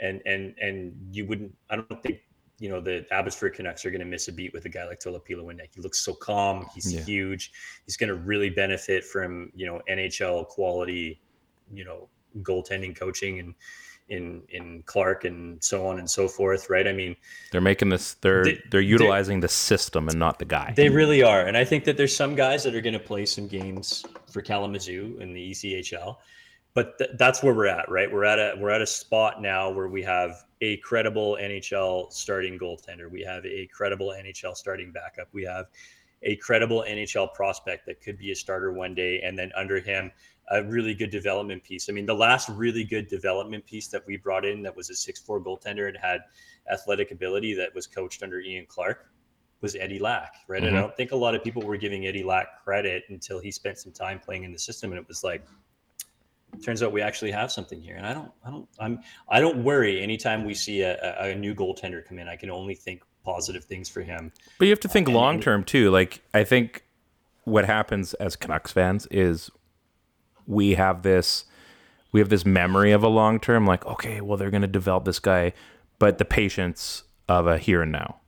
And and and you wouldn't I don't think you know the Abbotsford Canucks are going to miss a beat with a guy like Tolopilo in there. He looks so calm. He's Yeah. huge. He's going to really benefit from you know NHL quality, you know goaltending coaching and in in Clark and so on and so forth, right? I mean, They're making this. They're They- are utilizing the system and not the guy. They really are, and I think that there's some guys that are going to play some games for Kalamazoo in the ECHL, but th- that's where we're at, right? We're at a we're at a spot now where we have a credible NHL starting goaltender, we have a credible NHL starting backup, we have a credible NHL prospect that could be a starter one day, and then under him, a really good development piece. I mean, the last really good development piece that we brought in that was a six-four goaltender and had athletic ability that was coached under Ian Clark was Eddie Lack, right? And I Mhm. don't think a lot of people were giving Eddie Lack credit until he spent some time playing in the system, and it was like, turns out we actually have something here. And I don't, I don't, I'm, I don't worry anytime we see a, a, a new goaltender come in. I can only think positive things for him. But you have to think and- long term too. Like I think what happens as Canucks fans is we have this we have this memory of a long term like okay, well they're going to develop this guy, but the patience of a here and now.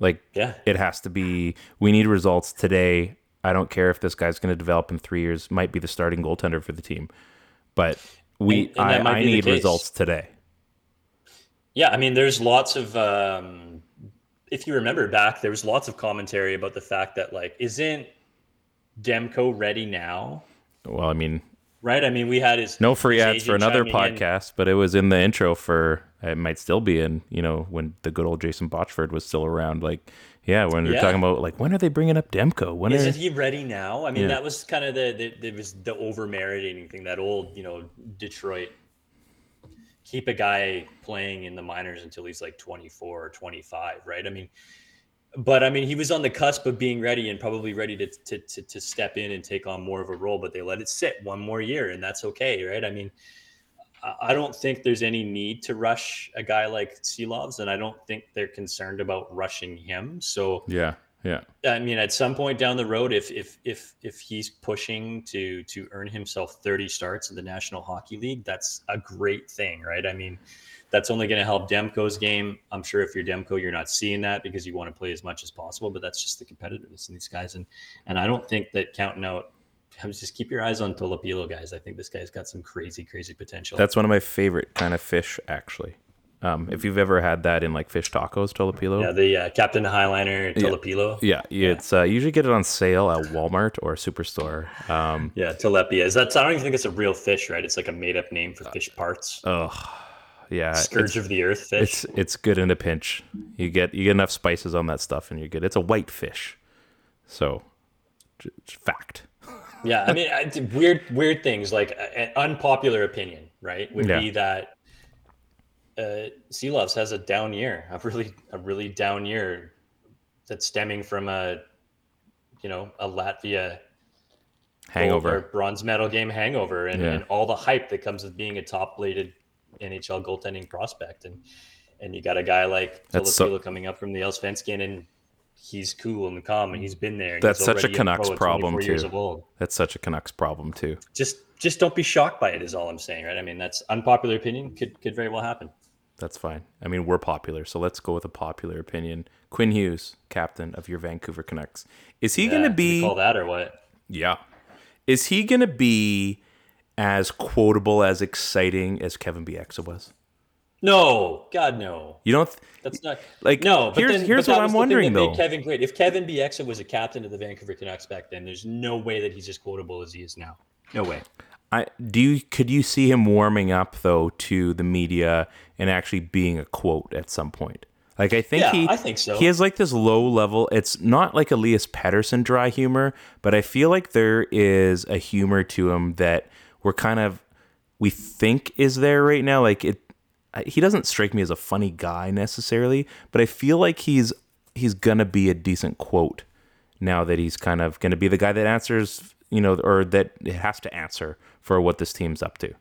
Like Yeah. it has to be we need results today. I don't care if this guy's going to develop in 3 years, might be the starting goaltender for the team. But we And- and I, I need results today. Yeah, I mean, there's lots of. Um, if you remember back, there was lots of commentary about the fact that like, isn't Demko ready now? Well, I mean, Right? I mean, we had his No free his ads for another chiming in. podcast, but it was in the intro for it might still be in, you know, when the good old Jason Botchford was still around. Like, yeah, when they're talking about like when are they bringing up Demko? When are he ready now? I mean, Yeah. that was kind of the, the was the over marinating thing. That old, you know, Detroit keep a guy playing in the minors until he's like 24 or 25, right? I mean, but I mean, he was on the cusp of being ready and probably ready to, to, to, to step in and take on more of a role, but they let it sit one more year and that's okay, right? I mean, I- don't think there's any need to rush a guy like Silovs, and I don't think they're concerned about rushing him. So, Yeah, yeah. I mean, at some point down the road, if if if if he's pushing to to earn himself 30 starts in the National Hockey League, that's a great thing, right? I mean, that's only going to help Demko's game. I'm sure if you're Demko, you're not seeing that because you want to play as much as possible, but that's just the competitiveness in these guys. And and I don't think that counting out. Just keep your eyes on Tolopilo, guys. I think this guy's got some crazy, crazy potential. That's one of my favorite kind of fish, actually. Um, if you've ever had that in like fish tacos, Tolopilo. yeah, the uh, Captain Highliner Tolopilo. Yeah, it's uh, you usually get it on sale at Walmart or a Superstore. Um, Yeah, tilapia. Is that? I don't even think it's a real fish, right? It's like a made-up name for fish parts. oh, yeah, Scourge of the earth fish. it's it's good in a pinch. You get you get enough spices on that stuff, and you're good. It's a white fish, so It's fact. Yeah, I mean, I, weird, weird things like an unpopular opinion, right? Would Yeah. be that uh, Silovs has a down year, a really, a really down year, that's stemming from a, you know, a Latvia Hangover. bronze medal game hangover, and, Yeah. and all the hype that comes with being a top-bladed NHL goaltending prospect, and and you got a guy like That's so- coming up from the Allsvenskan, and he's cool and calm, and he's been there. That's such a Canucks at problem, 24 years too. That's such a Canucks problem too. just just don't be shocked by it is all i'm saying right i mean that's unpopular opinion could could very well happen That's fine. I mean, we're popular, so let's go with a popular opinion. Quinn Hughes, captain of your Vancouver Canucks. Is he going to be call that or what Yeah. Is he going to be as quotable as exciting as Kevin Bieksa was? no god no You don't th- that's not Like, no but here's- then, here's but what I'm wondering, though. kevin great if kevin Bieksa was a captain of the vancouver canucks back then there's no way that he's as quotable as he is now no way I do you could you see him warming up though to the media and actually being a quote at some point? Like I think Yeah, he I think so. He has like this low level. It's not like Elias Pettersson dry humor, but I feel like there is a humor to him that we're kind of we think is there right now. Like it, he doesn't strike me as a funny guy necessarily, but I feel like he's he's gonna be a decent quote now that he's kind of gonna be the guy that answers, you know, or that has to answer for what this team's up to.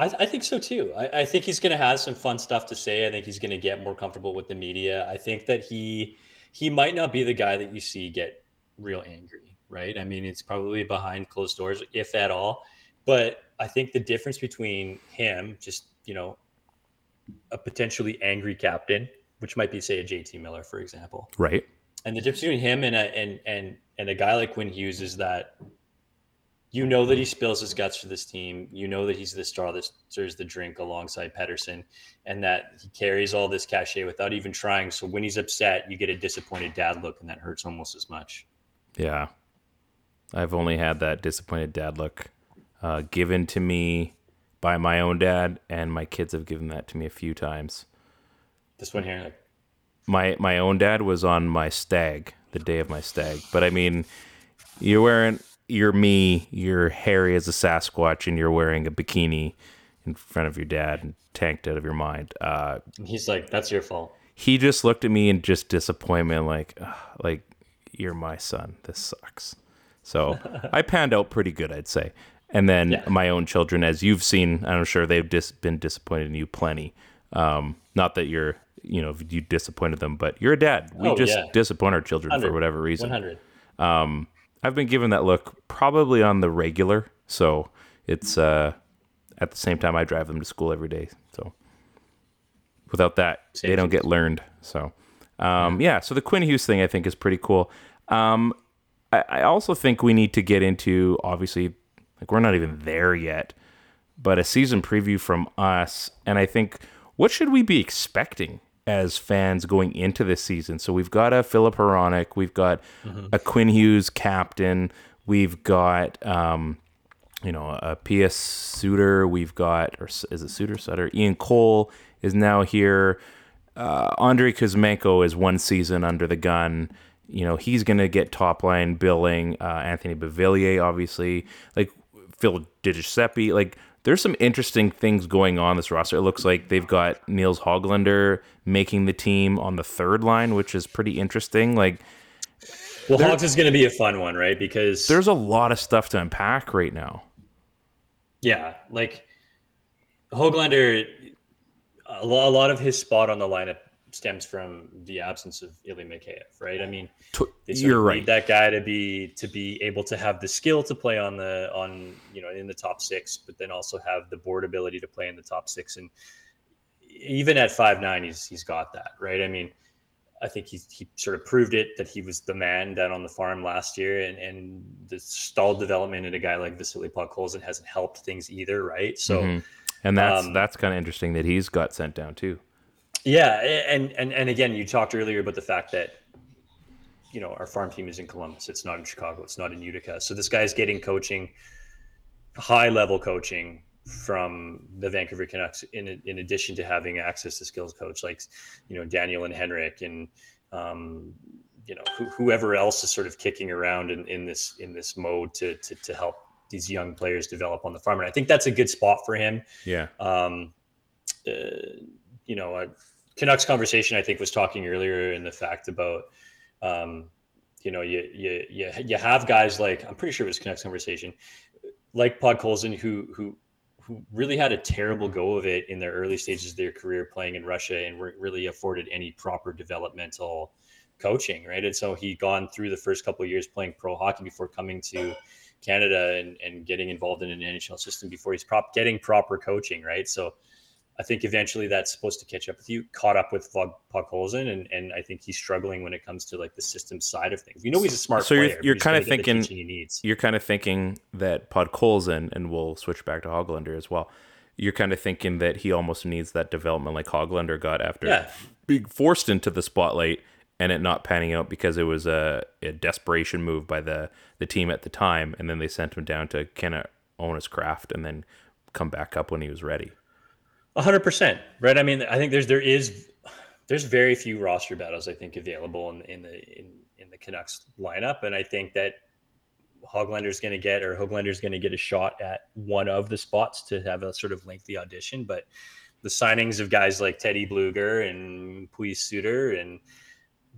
I, I think so too. I, I think he's going to have some fun stuff to say. I think he's going to get more comfortable with the media. I think that he he might not be the guy that you see get real angry, right? I mean, it's probably behind closed doors, if at all. But I think the difference between him, just you know, a potentially angry captain, which might be say a JT Miller, for example, Right. and the difference between him and a and and and a guy like Quinn Hughes is that you know that he spills his guts for this team. You know that he's the straw that serves the drink alongside Pettersson, and that he carries all this cachet without even trying. So when he's upset, you get a disappointed dad look, and that hurts almost as much. Yeah. I've only had that disappointed dad look uh, given to me by my own dad, and my kids have given that to me a few times. This one here, My my own dad was on my stag, the day of my stag. But I mean, you're wearing you're me, you're hairy as a Sasquatch, and you're wearing a bikini in front of your dad and tanked out of your mind. Uh, he's like, "That's your fault." he just looked at me in just disappointment, like, like you're my son. This sucks. So I panned out pretty good, I'd say. And then Yeah. my own children, as you've seen, I'm sure they've dis- been disappointed in you plenty. Um, not that you're, you know, you disappointed them, but you're a dad. We Oh, just yeah. disappoint our children for whatever reason. One hundred. Um, I've been given that look probably on the regular, so it's uh, at the same time I drive them to school every day. So without that, they don't get learned. So um, yeah, so the Quinn Hughes thing I think is pretty cool. Um, I, I also think we need to get into obviously like we're not even there yet, but a season preview from us, and I think what should we be expecting as fans going into this season? So we've got a Filip Hronek, we've got a Quinn Hughes captain, we've got um, you know a P.S. Suter, we've got or is it Suter Sutter? Ian Cole is now here. Uh, Andrei Kuzmenko is one season under the gun. You know he's going to get top line billing. Uh, Anthony Beauvillier, obviously, like Phil DiGiuseppe. Like there's some interesting things going on this roster. It looks like they've got Nils Hoglander making the team on the third line, which is pretty interesting. Like Well, Hogs is going to be a fun one, right? Because there's a lot of stuff to unpack right now. Yeah, like Hoglander, a a lot of his spot on the lineup stems from the absence of Ilya Mikheyev, right? I mean, they sort You're right. need that guy to be to be able to have the skill to play on the on you know in the top six, but then also have the board ability to play in the top six. And even at five nine, he's he's got that, right? I mean. I think he, he sort of proved it that he was the man down on the farm last year, and, and the stalled development in a guy like Vasily Podkolzin hasn't helped things either, right? So, Mhm. and that's um, that's kind of interesting that he's got sent down too. Yeah, and and and again, you talked earlier about the fact that you know our farm team is in Columbus. It's not in Chicago. It's not in Utica. So this guy's getting coaching, high level coaching from the Vancouver Canucks. In in addition to having access to skills coach like you know Daniel and Henrik and um, you know who, whoever else is sort of kicking around in, in this in this mode to, to to help these young players develop on the farm. And I think that's a good spot for him. Yeah. Um, uh, you know, uh, Canucks conversation I think was talking earlier in the fact about, um, you know, you you you you have guys like I'm pretty sure it was Canucks conversation, like Podkolzin who who who really had a terrible go of it in their early stages of their career playing in Russia and weren't really afforded any proper developmental coaching, right? And so he gone through the first couple of years playing pro hockey before coming to Canada and, and getting involved in an NHL system before he's prop getting proper coaching, right? So I think eventually that's supposed to catch up with you. Caught up with Podkolzin, and and I think he's struggling when it comes to like the system side of things. You know, he's a smart. So player, you're, you're kind of gonna get the thinking teaching he needs. you're kind of thinking that Podkolzin, and we'll switch back to Hoglander as well. You're kind of thinking that he almost needs that development like Hoglander got after Yeah. being forced into the spotlight and it not panning out because it was a, a desperation move by the the team at the time, and then they sent him down to kind of own his craft and then come back up when he was ready. Hundred percent, right? I mean, I think there's there is there's very few roster battles I think available in, in the in, in the Canucks lineup, and I think that Hoglander's going to get or Hoglander's going to get a shot at one of the spots to have a sort of lengthy audition. But the signings of guys like Teddy Bluger and Pius Suter and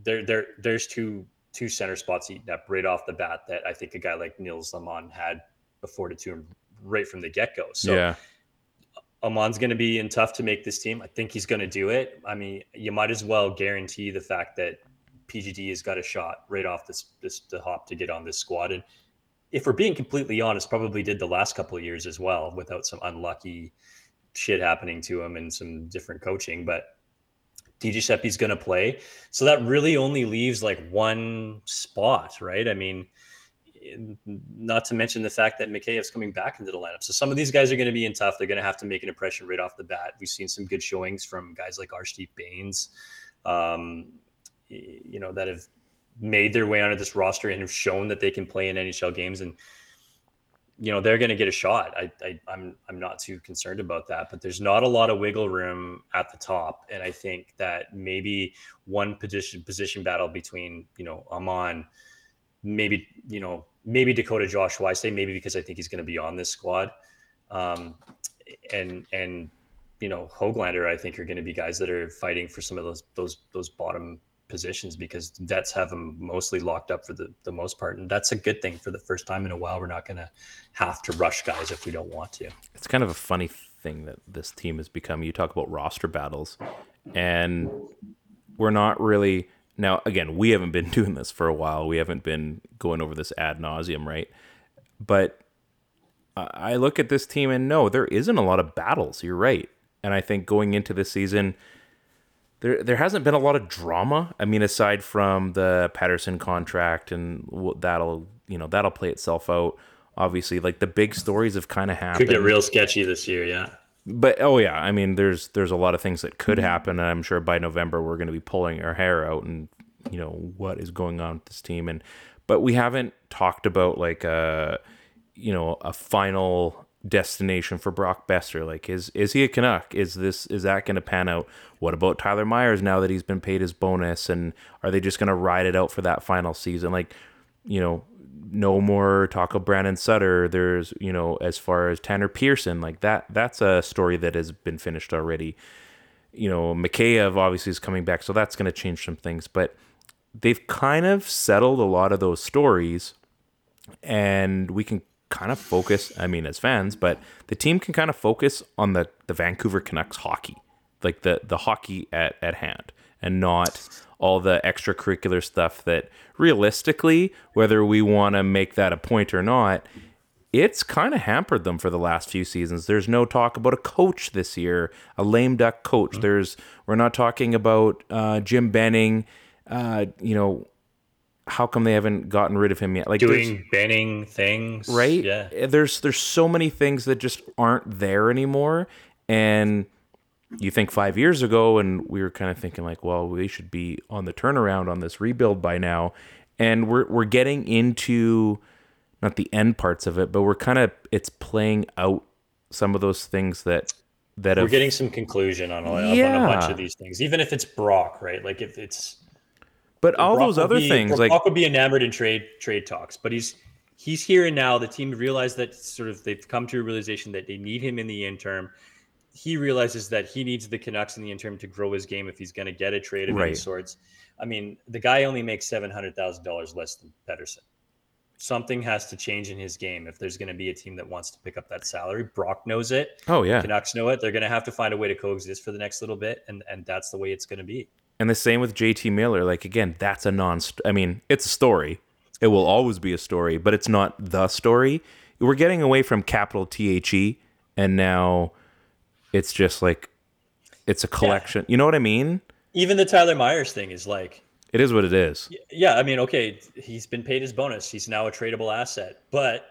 there there there's two two center spots eaten up right off the bat that I think a guy like Nils Aman had afforded to him right from the get go. So yeah, Aman's going to be in tough to make this team. I think he's going to do it. I mean, you might as well guarantee the fact that PGD has got a shot right off this this the hop to get on this squad. And if we're being completely honest, probably did the last couple of years as well without some unlucky shit happening to him and some different coaching. But DiGiuseppe's going to play, so that really only leaves like one spot, right? I mean not to mention the fact that Mikheyev's coming back into the lineup. So some of these guys are going to be in tough. They're going to have to make an impression right off the bat. We've seen some good showings from guys like Arshdeep Bains, um, you know, that have made their way onto this roster and have shown that they can play in NHL games. And you know they're going to get a shot. I, I I'm I'm not too concerned about that. But there's not a lot of wiggle room at the top, and I think that maybe one position position battle between you know Aman maybe you know maybe Dakota Joshua. I say maybe because I think he's going to be on this squad, um, and and you know Hoglander. I think are going to be guys that are fighting for some of those those those bottom positions because vets have them mostly locked up for the the most part, and that's a good thing for the first time in a while. We're not going to have to rush guys if we don't want to. it's kind of a funny thing that this team has become. You talk about roster battles, and we're not really now. Again, we haven't been doing this for a while. We haven't been going over this ad nauseum, right? But I look at this team and no, there isn't a lot of battles. You're right, and I think going into this season, there there hasn't been a lot of drama. I mean, aside from the Pettersson contract, and that'll you know that'll play itself out. Obviously, like the big stories have kind of happened Could get real sketchy this year, yeah. But oh yeah, I mean, there's there's a lot of things that could happen, and I'm sure by November we're going to be pulling our hair out, and you know what is going on with this team, and but we haven't talked about like a you know a final destination for Brock Boeser. Like, is is he a Canuck? Is this is that going to pan out? What about Tyler Myers now that he's been paid his bonus, and are they just going to ride it out for that final season? Like, you know, no more talk of Brandon Sutter. There's, you know, as far as Tanner Pearson, like that, that's a story that has been finished already. You know, Mikheyev obviously is coming back, so that's going to change some things. But they've kind of settled a lot of those stories, and we can kind of focus. I mean, as fans, but the team can kind of focus on the the Vancouver Canucks hockey, like the the hockey at at hand, and not all the extracurricular stuff that realistically, whether we want to make that a point or not, it's kind of hampered them for the last few seasons. There's no talk about a coach this year, a lame duck coach. There's we're not talking about uh, Jim Benning. Uh, you know, how come they haven't gotten rid of him yet? Like Doing Benning things, right? Yeah. There's there's so many things that just aren't there anymore, and you think five years ago, and we were kind of thinking like, well, we should be on the turnaround on this rebuild by now, and we're we're getting into not the end parts of it, but we're kind of it's playing out some of those things that that We're have getting some conclusion on a, on a bunch of these things, even if it's Brock, right? Like if it's But all Brock those other be- things, Brock like would be enamored in trade trade talks, but he's he's here and now. The team realized that sort of they've come to a realization that they need him in the interim. He realizes that he needs the Canucks in the interim to grow his game if he's going to get a trade of any sorts. I mean, the guy only makes seven hundred thousand dollars less than Pettersson. Something has to change in his game if there's going to be a team that wants to pick up that salary. Brock knows it. oh yeah, Canucks know it. They're going to have to find a way to coexist for the next little bit, and and that's the way it's going to be. and the same with JT Miller. Like again, that's a non. I mean, it's a story. It will always be a story, but it's not the story. We're getting away from capital T H E, and now it's just like it's a collection. You know what I mean? Even the Tyler Myers thing is like, It is what it is. yeah, I mean, okay, he's been paid his bonus. He's now a tradable asset. But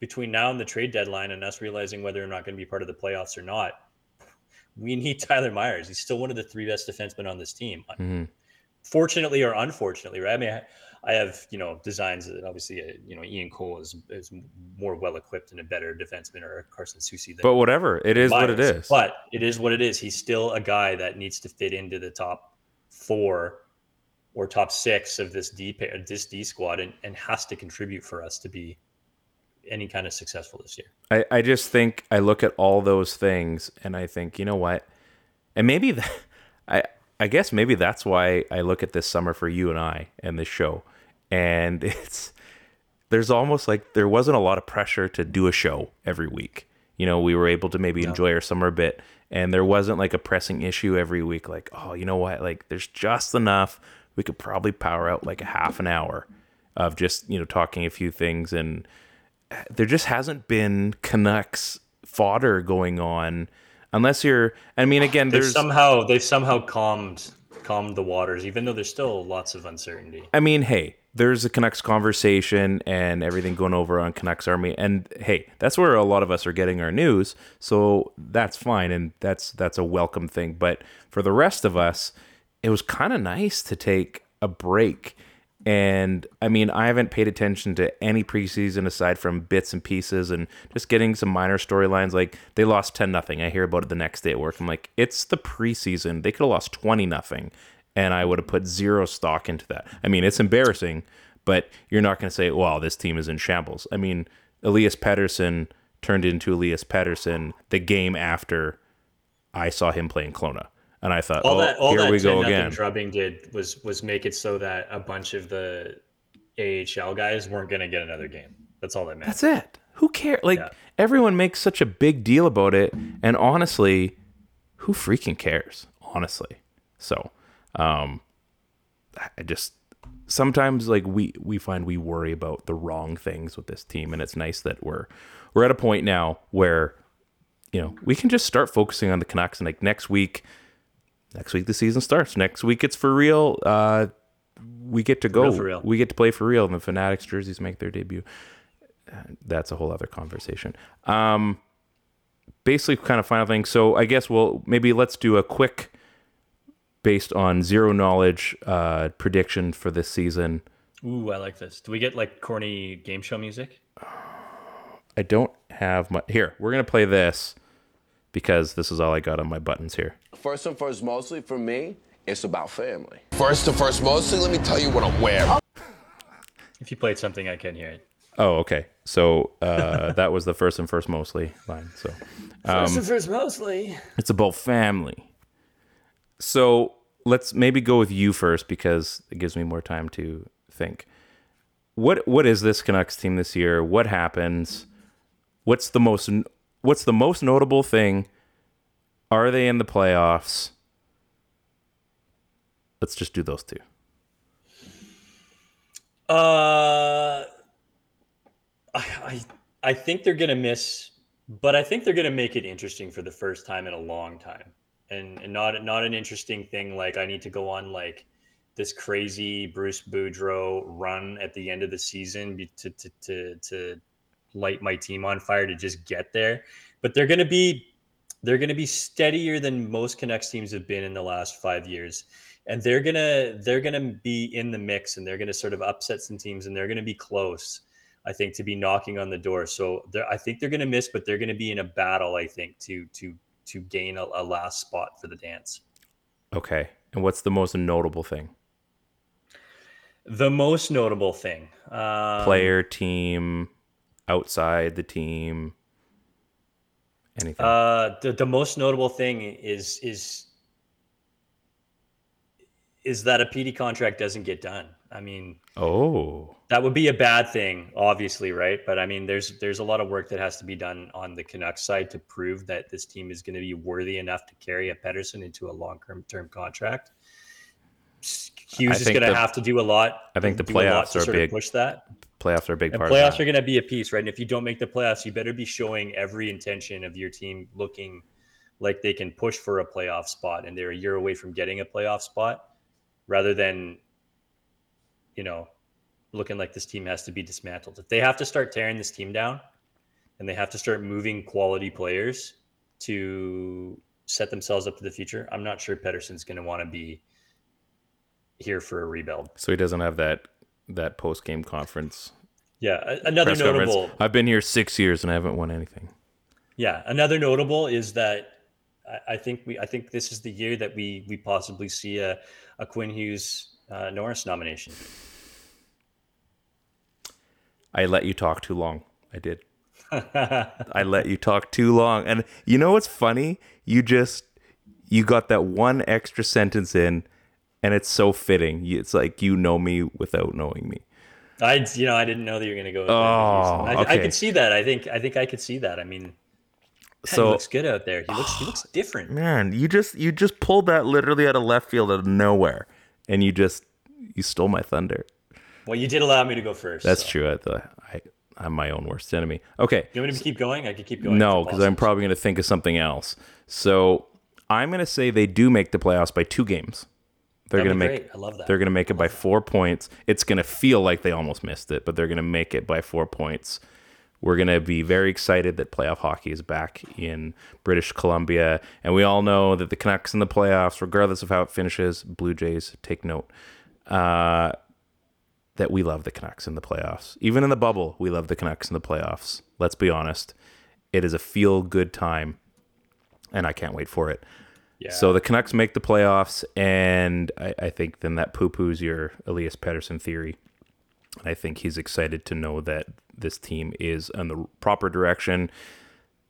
between now and the trade deadline and us realizing whether or not going to be part of the playoffs or not, we need Tyler Myers. He's still one of the three best defensemen on this team. Mhm. Fortunately or unfortunately, right? I mean, I, have, you know, designs that obviously, uh, you know, Ian Cole is, is more well equipped and a better defenseman or Carson Soucy than But whatever, it is what it is. Myers. But it is what it is. He's still a guy that needs to fit into the top four or top six of this D pa- this D squad and, and has to contribute for us to be any kind of successful this year. I, I just think I look at all those things and I think, you know what? And maybe that, I I guess maybe that's why I look at this summer for you and I and this show. And it's there's almost like there wasn't a lot of pressure to do a show every week. You know, we were able to maybe enjoy our summer a bit and there wasn't like a pressing issue every week like, oh, you know what? Like there's just enough we could probably power out like a half an hour of just, you know, talking a few things and uh, there just hasn't been Canucks fodder going on unless you're I mean again They've there's somehow they've somehow calmed calmed the waters, even though there's still lots of uncertainty. I mean hey there's a Canucks conversation and everything going over on Canucks Army and hey that's where a lot of us are getting our news so that's fine and that's that's a welcome thing but for the rest of us it was kind of nice to take a break and I mean, I haven't paid attention to any preseason aside from bits and pieces and just getting some minor storylines. Like they lost 10 nothing. I hear about it the next day at work. I'm like, it's the preseason. They could have lost 20 nothing. And I would have put zero stock into that. I mean, it's embarrassing, but you're not going to say, well, this team is in shambles. I mean, Elias Pettersson turned into Elias Pettersson the game after I saw him playing Kelowna. And I thought, All oh, that all here that we go again. drubbing did was was make it so that a bunch of the AHL guys weren't going to get another game. That's all that meant. That's it. Who cares? Like Yeah. everyone makes such a big deal about it, and honestly, who freaking cares? Honestly, so um, I just sometimes like we we find we worry about the wrong things with this team, and it's nice that we're we're at a point now where you know we can just start focusing on the Canucks, and like next week. Next week the season starts. Next week it's for real. Uh, we get to go. real, for real. We get to play for real, and the Fanatics jerseys make their debut that's a whole other conversation. Um, basically, kind of final thing. So I guess we'll maybe let's do a quick, based on zero knowledge, uh, prediction for this season. Ooh, I like this. Do we get like corny game show music? I don't have my here. We're gonna play this because this is all I got on my buttons here. First and first, mostly for me, it's about family. First and first, mostly, let me tell you what I'm wearing. If you played something, I can hear it. Oh, okay. So uh, that was the first and first mostly line. So um, First and first, mostly. It's about family. So let's maybe go with you first because it gives me more time to think. What what is this Canucks team this year? What happens? What's the most what's the most notable thing? Are they in the playoffs? Let's just do those two. Uh, I, I I think they're gonna miss, but I think they're gonna make it interesting for the first time in a long time, and, and not not an interesting thing like I need to go on like this crazy Bruce Boudreau run at the end of the season to to to, to light my team on fire to just get there, but they're gonna be they're going to be steadier than most Canucks teams have been in the last five years, and they're gonna they're gonna be in the mix, and they're gonna sort of upset some teams, and they're gonna be close. I think to be knocking on the door. So I think they're gonna miss, but they're gonna be in a battle. I think to to to gain a, a last spot for the dance. Okay. And what's the most notable thing? The most notable thing, um, Player, team, outside the team, anything. Uh, the the most notable thing is is is that a PD contract doesn't get done. I mean, oh, that would be a bad thing, obviously, right? But I mean, there's there's a lot of work that has to be done on the Canucks side to prove that this team is going to be worthy enough to carry a Pettersson into a long term contract. Hughes is going to have to do a lot. I think the playoffs are big. Push that. playoffs are a big And part playoffs of are going to be a piece, right? And if you don't make the playoffs, you better be showing every intention of your team looking like they can push for a playoff spot and they're a year away from getting a playoff spot rather than, you know, looking like this team has to be dismantled. If they have to start tearing this team down and they have to start moving quality players to set themselves up for the future, I'm not sure Pettersson's going to want to be here for a rebuild. so he doesn't have that that post game conference. Yeah, another press conference. notable I've been here six years and I haven't won anything. Yeah, another notable is that I, I think we I think this is the year that we we possibly see a, a Quinn Hughes uh, Norris nomination. I let you talk too long. I did. I let you talk too long. And you know what's funny? You just you got that one extra sentence in and it's so fitting. It's like you know me without knowing me. I you know I didn't know that you were going to go. With Oh, Quinn Hughes. I, I could see that. I think I think I could see that. I mean, So- he looks good out there. He looks he looks different. Man, you just you just pulled that literally out of left field out of nowhere. And you just you stole my thunder. Well, you did allow me to go first. That's so. true. I, the, I I'm my own worst enemy. Okay. You want me to keep going? I could keep going. No, because I'm probably going to think of something else. So I'm going to say they do make the playoffs by two games. They're going to make. great. I love that. They're going to make it by four points. It's going to feel like they almost missed it, but they're going to make it by four points. We're going to be very excited that playoff hockey is back in British Columbia, and we all know that the Canucks in the playoffs, regardless of how it finishes, Blue Jays take note. Uh, that we love the Canucks in the playoffs. Even in the bubble, we love the Canucks in the playoffs. Let's be honest. It is a feel good time, and I can't wait for it. Yeah. So the Canucks make the playoffs, and I, I think then that poo poos your Elias Pettersson theory. I think he's excited to know that this team is in the proper direction.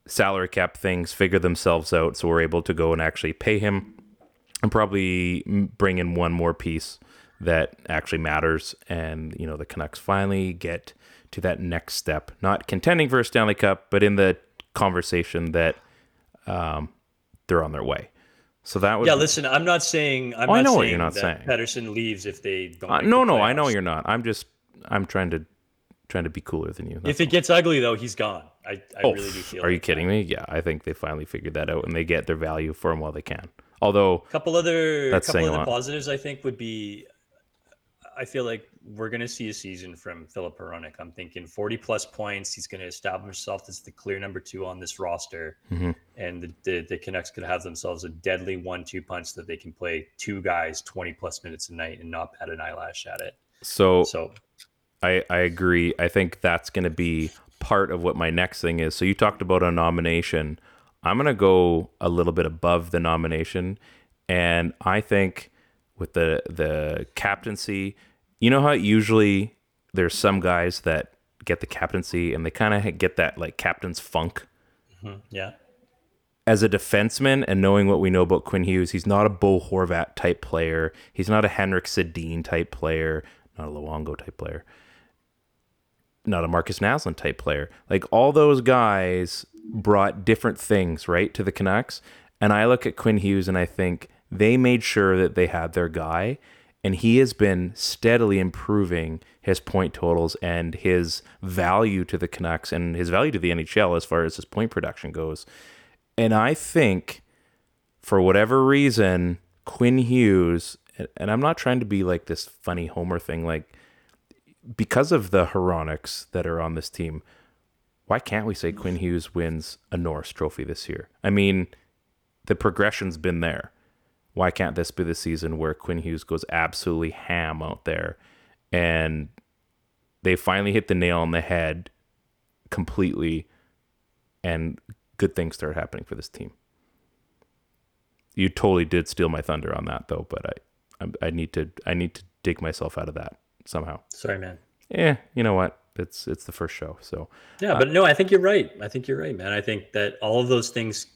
Salary cap things figure themselves out, so we're able to go and actually pay him and probably bring in one more piece that actually matters. And, you know, the Canucks finally get to that next step, not contending for a Stanley Cup, but in the conversation that um, they're on their way. So that was yeah, listen, I'm not saying I'm Oh, I not know saying what you're not saying. Pettersson leaves if they don't. Uh, no, the no, I know you're not. I'm just I'm trying to trying to be cooler than you. If it gets ugly though, he's gone. I, I oh, really do feel. are you kidding me? Yeah, I think they finally figured that out and they get their value for him while they can. Although a couple other That's couple other positives I think would be I feel like we're going to see a season from Filip Hronek. I'm thinking 40 plus points. He's going to establish himself as the clear number two on this roster, Mhm. and the, the the Canucks could have themselves a deadly one-two punch that they can play two guys 20 plus minutes a night and not bat an eyelash at it. So, So I, I agree. I think that's going to be part of what my next thing is. So you talked about a nomination. I'm going to go a little bit above the nomination, and I think with the the captaincy, you know how usually there's some guys that get the captaincy and they kind of get that like captain's funk mhm, yeah, as a defenseman and knowing what we know about Quinn Hughes, he's not a Bo Horvat type player. He's not a Henrik Sedin type player, not a Luongo type player, not a Markus Naslund type player. Like all those guys brought different things, right, to the Canucks. And I look at Quinn Hughes and I think they made sure that they had their guy. And he has been steadily improving his point totals and his value to the Canucks and his value to the NHL as far as his point production goes. And I think for whatever reason, Quinn Hughes, and- and I'm not trying to be like this funny Homer thing, like because of the Heronics that are on this team, why can't we say Quinn Hughes wins a Norris trophy this year? I mean, the progression's been there. Why can't this be the season where Quinn Hughes goes absolutely ham out there and they finally hit the nail on the head completely and good things start happening for this team? You totally did steal my thunder on that though, but I I, need to I need to dig myself out of that somehow. Sorry, man. Yeah, you know what? It's it's the first show, so Yeah, but no, I think you're right. I think you're right, man. I think that all of those things,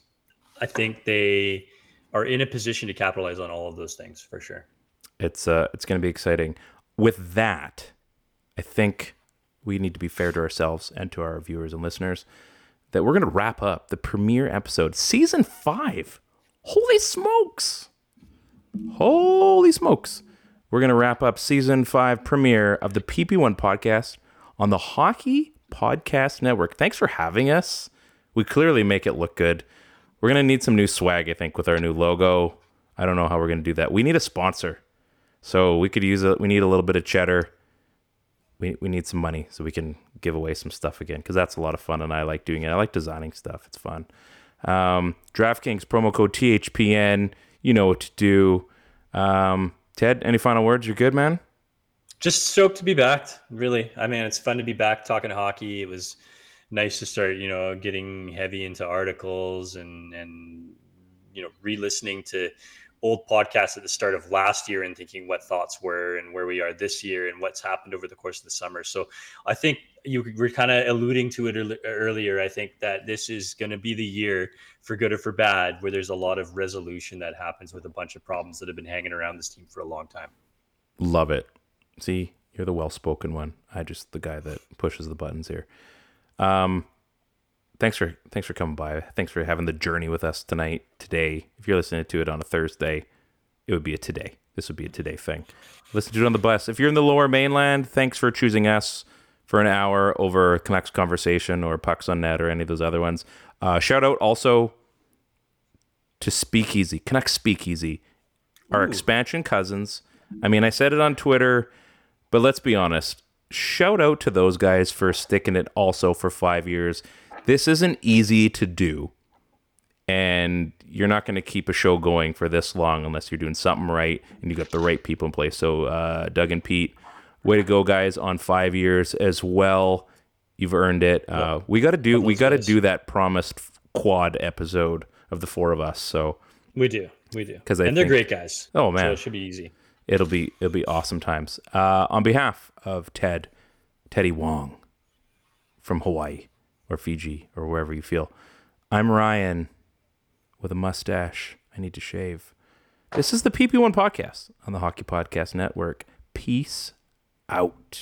I think they are in a position to capitalize on all of those things for sure. it's uh it's going to be exciting. With that, I think we need to be fair to ourselves and to our viewers and listeners that we're going to wrap up the premiere episode, season five. Holy smokes! Holy smokes! We're going to wrap up season five premiere of the PP1 podcast on the Hockey Podcast Network. Thanks for having us. We clearly make it look good. We're going to need some new swag, I think, with our new logo. I don't know how we're going to do that. We need a sponsor. So we could use a, we need a little bit of cheddar. We, we need some money so we can give away some stuff again because that's a lot of fun and I like doing it. I like designing stuff. It's fun. Um, DraftKings promo code THPN. You know what to do. Um, Ted, any final words? You're good, man. Just stoked to be back. Really, I mean, it's fun to be back talking hockey. It was nice to start, you know, getting heavy into articles and and you know, re-listening to old podcast at the start of last year and thinking what thoughts were and where we are this year and what's happened over the course of the summer. So I think you were kind of alluding to it earlier. I think that this is going to be the year for good or for bad, where there's a lot of resolution that happens with a bunch of problems that have been hanging around this team for a long time. Love it. See, you're the well-spoken one. I just the guy that pushes the buttons here. Um, thanks for thanks for coming by. Thanks for having the journey with us tonight, today. If you're listening to it on a Thursday, it would be a today. This would be a today thing. Listen to it on the bus. If you're in the Lower Mainland, thanks for choosing us for an hour over Canucks Conversation or Pucks on Net or any of those other ones. Uh, shout out also to Speakeasy, Canucks Speakeasy, our expansion cousins. I mean, I said it on Twitter, but let's be honest. Shout out to those guys for sticking it also for five years. This isn't easy to do. And you're not going to keep a show going for this long unless you're doing something right and you've got the right people in place. So, uh, Doug and Pete, way to go, guys, on five years as well. You've earned it. Uh, we got to do we got to do that promised quad episode of the four of us. So We do, we do, because and they're think- great guys. Oh, so man. it should be easy. it'll be it'll be awesome times. Uh, on behalf of Ted, Teddy Wong from Hawaii or Fiji or wherever you feel, I'm Ryan with a mustache. I need to shave. This is the PP1 podcast on the Hockey Podcast Network. Peace out.